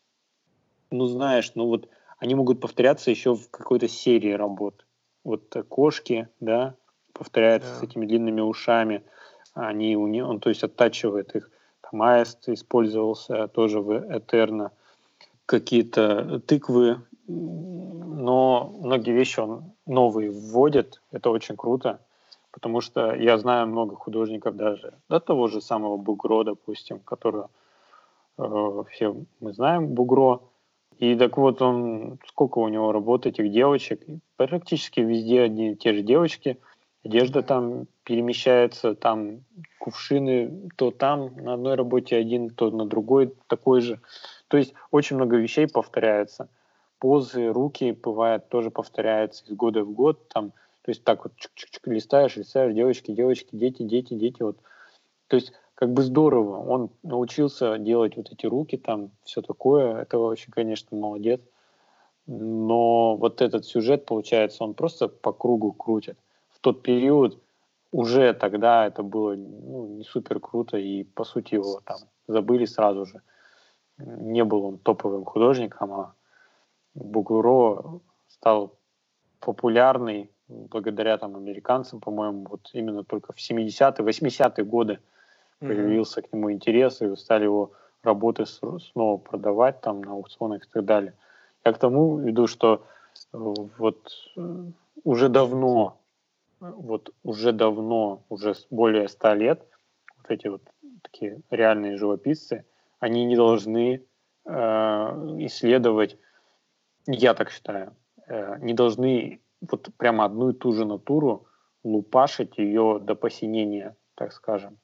ну знаешь, ну вот они могут повторяться еще в какой-то серии работ. Вот кошки, да, повторяются yeah. с этими длинными ушами они у него, он то есть оттачивает их. Там аист использовался тоже в Этерна, какие-то тыквы, но многие вещи он новые вводит, это очень круто, потому что я знаю много художников даже, до того же самого Бугро, допустим, которого э, все мы знаем Бугро, и так вот он, сколько у него работ этих девочек, практически везде одни и те же девочки – Одежда там перемещается, там кувшины то там на одной работе один, то на другой такой же. То есть очень много вещей повторяется. Позы, руки, бывает, тоже повторяются из года в год. Там, то есть так вот чик-чик-чик, листаешь, листаешь, девочки, девочки, дети, дети, дети. Вот. То есть как бы здорово. Он научился делать вот эти руки, там все такое. Это очень, конечно, молодец. Но вот этот сюжет, получается, он просто по кругу крутит тот период уже тогда это было ну, не супер круто, и по сути его там забыли сразу же. Не был он топовым художником, а Бугуро стал популярный благодаря там американцам, по-моему, вот именно только в 70-е, 80-е годы mm-hmm. появился к нему интерес, и стали его работы снова продавать там на аукционах и так далее. Я к тому веду, что э, вот э, уже давно вот уже давно, уже более ста лет, вот эти вот такие реальные живописцы, они не должны э, исследовать, я так считаю, э, не должны вот прямо одну и ту же натуру лупашить ее до посинения, так скажем.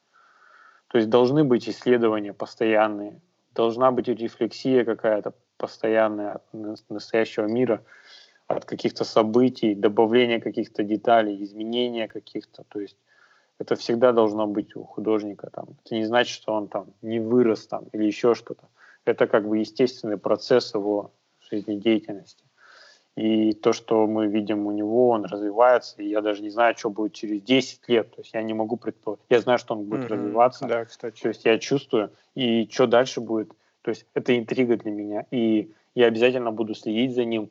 То есть должны быть исследования постоянные, должна быть рефлексия какая-то постоянная от настоящего мира – от каких-то событий, добавления каких-то деталей, изменения каких-то. То есть это всегда должно быть у художника. Там. Это не значит, что он там не вырос там или еще что-то. Это как бы естественный процесс его жизнедеятельности. И то, что мы видим у него, он развивается, и я даже не знаю, что будет через 10 лет. То есть я не могу предположить. Я знаю, что он будет mm-hmm. развиваться. Да, кстати. То есть я чувствую, и что дальше будет. То есть это интрига для меня. И я обязательно буду следить за ним,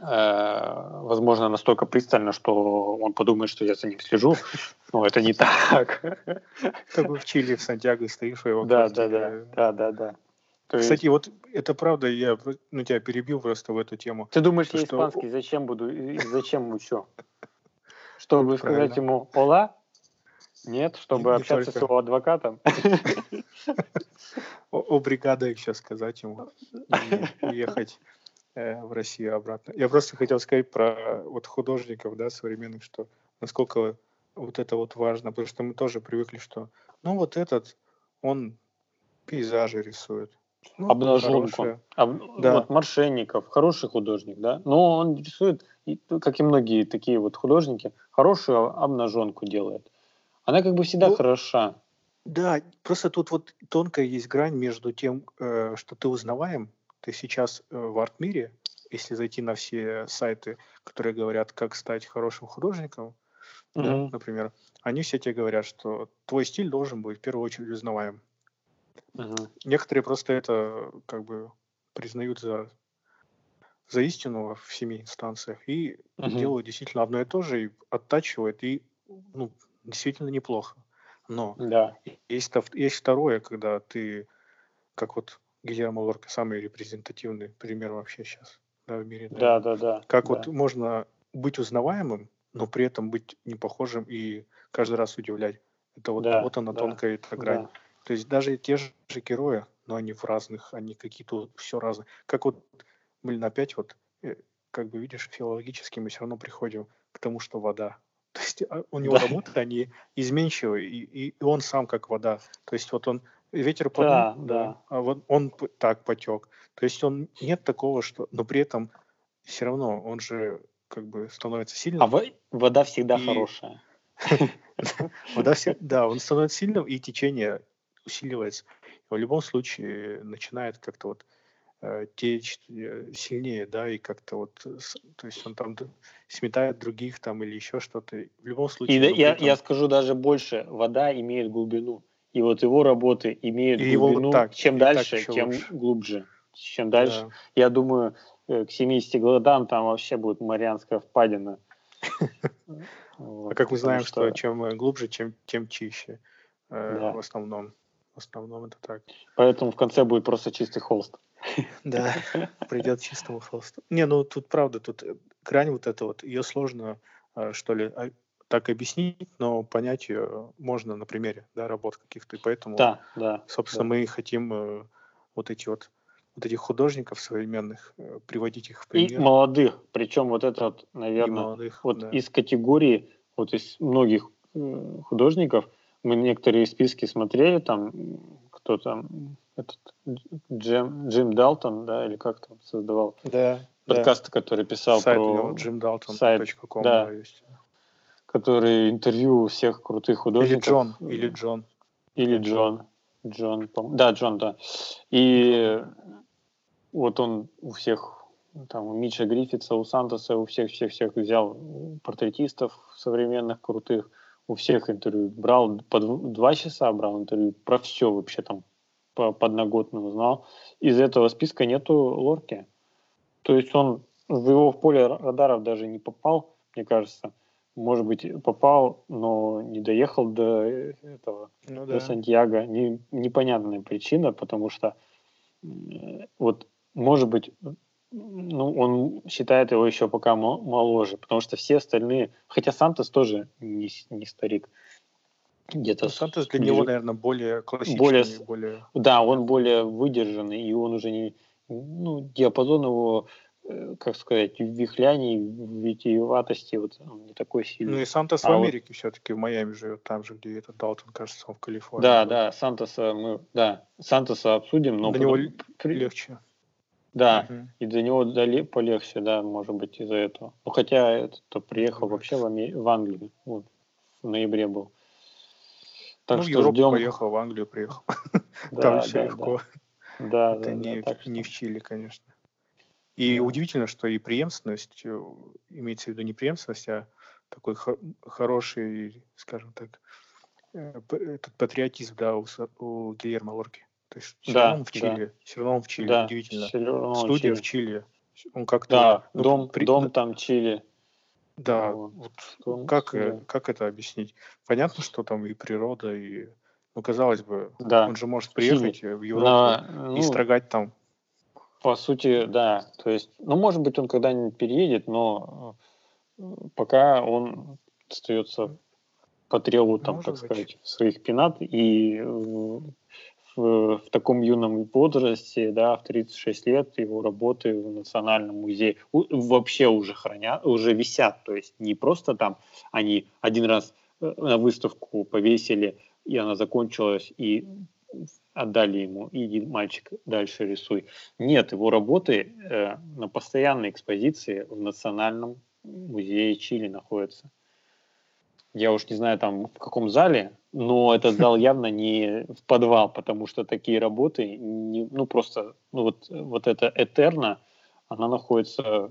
возможно, настолько пристально, что он подумает, что я за ним слежу, но это не так. Как бы в Чили, в Сантьяго стоишь, его да, да, да, да, да, да. Кстати, вот это правда, я ну, тебя перебил просто в эту тему. Ты думаешь, я испанский зачем буду, зачем учу? Чтобы сказать ему «Ола»? Нет, чтобы общаться с его адвокатом. О, бригада еще сказать ему. Ехать Э, в Россию обратно. Я просто хотел сказать про вот художников, да, современных, что насколько вот это вот важно, потому что мы тоже привыкли, что ну вот этот, он пейзажи рисует. Ну, Обнаженку. Об... Да. Вот Мошенников, хороший художник, да, но он рисует, как и многие такие вот художники, хорошую обнаженку делает. Она как бы всегда ну, хороша. Да, просто тут вот тонкая есть грань между тем, э, что ты узнаваем, ты сейчас э, в арт-мире, если зайти на все сайты, которые говорят, как стать хорошим художником, mm-hmm. да, например, они все тебе говорят, что твой стиль должен быть в первую очередь узнаваем. Mm-hmm. Некоторые просто это как бы признают за, за истину в семи инстанциях и mm-hmm. делают действительно одно и то же, и оттачивают, и ну, действительно неплохо. Но да. есть, есть второе, когда ты, как вот Гильермо Лорка самый репрезентативный пример вообще сейчас да, в мире. Да, да, да. Как да. вот можно быть узнаваемым, но при этом быть не похожим и каждый раз удивлять. Это вот, да, вот она да, тонкая эта грань. Да. То есть даже те же герои, но они в разных, они какие-то все разные. Как вот, блин, опять вот, э, как бы видишь, филологически мы все равно приходим к тому, что вода. То есть а, у него да. работы, они изменчивые, и, и он сам как вода. То есть вот он ветер подул, да, да. а вот он так потек. То есть он нет такого, что, но при этом все равно он же как бы становится сильным. А вода всегда и... хорошая. Вода всегда, да, он становится сильным, и течение усиливается. В любом случае начинает как-то вот э, течь э, сильнее, да, и как-то вот, то есть он там сметает других там или еще что-то. В любом случае. И я, я скажу даже больше, вода имеет глубину. И вот его работы имеют и глубину, его так, чем дальше, тем лучше. глубже. Чем дальше, да. я думаю, э, к 70 годам там вообще будет Марианская впадина. А как мы знаем, что чем глубже, чем тем чище. В основном. В основном это так. Поэтому в конце будет просто чистый холст. Да, придет чистому холсту. Не, ну тут правда, тут грань вот эта вот, ее сложно, что ли, а, так объяснить, но понять ее можно на примере, да, работ каких-то, и поэтому, да, да, собственно, да. мы хотим э, вот эти вот вот этих художников современных, э, приводить их в пример. И молодых, причем вот это вот, наверное, молодых, вот да. из категории, вот из многих э, художников, мы некоторые списки смотрели, там, кто там, этот Джим, Джим Далтон, да, или как там создавал да, подкасты, да. который писал сайт про... Джим Далтон. Сайт, да, есть. Который интервью всех крутых художников. Или Джон, или Джон. Или Джон. Джон, да, Джон, да. И вот он у всех, там, у Митча Гриффитса, у Сантоса, у всех-всех-всех взял портретистов современных, крутых, у всех интервью. Брал по два часа, брал интервью, про все вообще там по подноготно узнал. Из этого списка нету Лорки. То есть он в его поле радаров даже не попал, мне кажется. Может быть, попал, но не доехал до этого, ну, до да. Сантьяго. Не, непонятная причина, потому что вот может быть, ну, он считает его еще пока моложе, потому что все остальные, хотя Сантос тоже не, не старик, где-то... Ну, Сантос для него, наверное, более классичный, более, более... Да, он более выдержанный, и он уже не... Ну, диапазон его, э, как сказать, вихляний, витиеватости, вот он не такой сильный. Ну и Сантос а в Америке вот... все-таки, в Майами живет, там же, где этот Далтон, кажется, он в Калифорнии. Да, да, Сантоса мы, да, Сантоса обсудим, но... Для потом... него легче. Да, угу. и для него дали полегче, да, может быть, из-за этого. Ну, хотя этот приехал вообще в, Ами... в Англию, вот, в ноябре был. Так ну, что в Европу ждем... поехал, в Англию приехал. Да, Там все легко. Да, Это не, не в Чили, конечно. И удивительно, что и преемственность, э, имеется в виду не преемственность, а такой хороший, скажем так, э, этот патриотизм, да, у, у Гильермо Лорки. То есть все да, равно в Чили. Да. Все равно в Чили, да, удивительно. Студия в Чили. Он как-то... Да, ну, дом, при... дом там Чили. Да, вот, вот как, да. как это объяснить? Понятно, что там и природа, и, ну, казалось бы, да. он же может приехать Чили. в Европу На, ну, и строгать там. По сути, да. То есть, ну, может быть, он когда-нибудь переедет, но э, пока он остается по треву, там, может так быть. сказать, своих пенат и в, в таком юном возрасте, да, в 36 лет его работы в Национальном музее вообще уже хранят, уже висят, то есть не просто там они один раз э, на выставку повесили, и она закончилась, и отдали ему, иди, мальчик, дальше рисуй. Нет, его работы э, на постоянной экспозиции в Национальном музее Чили находятся. Я уж не знаю там в каком зале, но этот зал явно не в подвал, потому что такие работы, не, ну просто, ну вот, вот эта Этерна, она находится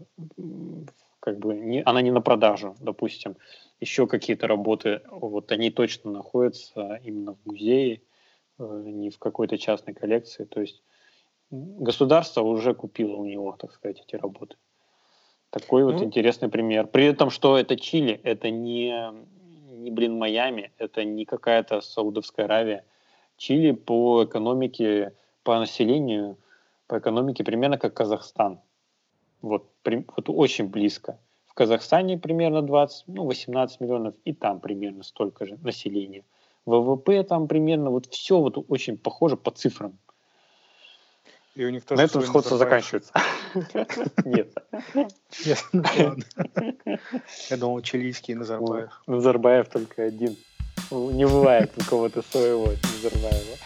как бы, не, она не на продажу, допустим. Еще какие-то работы, вот они точно находятся именно в музее, не в какой-то частной коллекции. То есть государство уже купило у него, так сказать, эти работы. Такой вот ну, интересный пример. При этом, что это Чили, это не не, блин, Майами, это не какая-то Саудовская Аравия. Чили по экономике, по населению по экономике примерно как Казахстан. Вот, при, вот очень близко. В Казахстане примерно 20, ну, 18 миллионов, и там примерно столько же населения. ВВП там примерно, вот все вот очень похоже по цифрам. И у них тоже На этом сходство заканчивается. Нет. Ну Я думал, чилийский Назарбаев. Назарбаев только один. Не бывает у кого-то своего Назарбаева.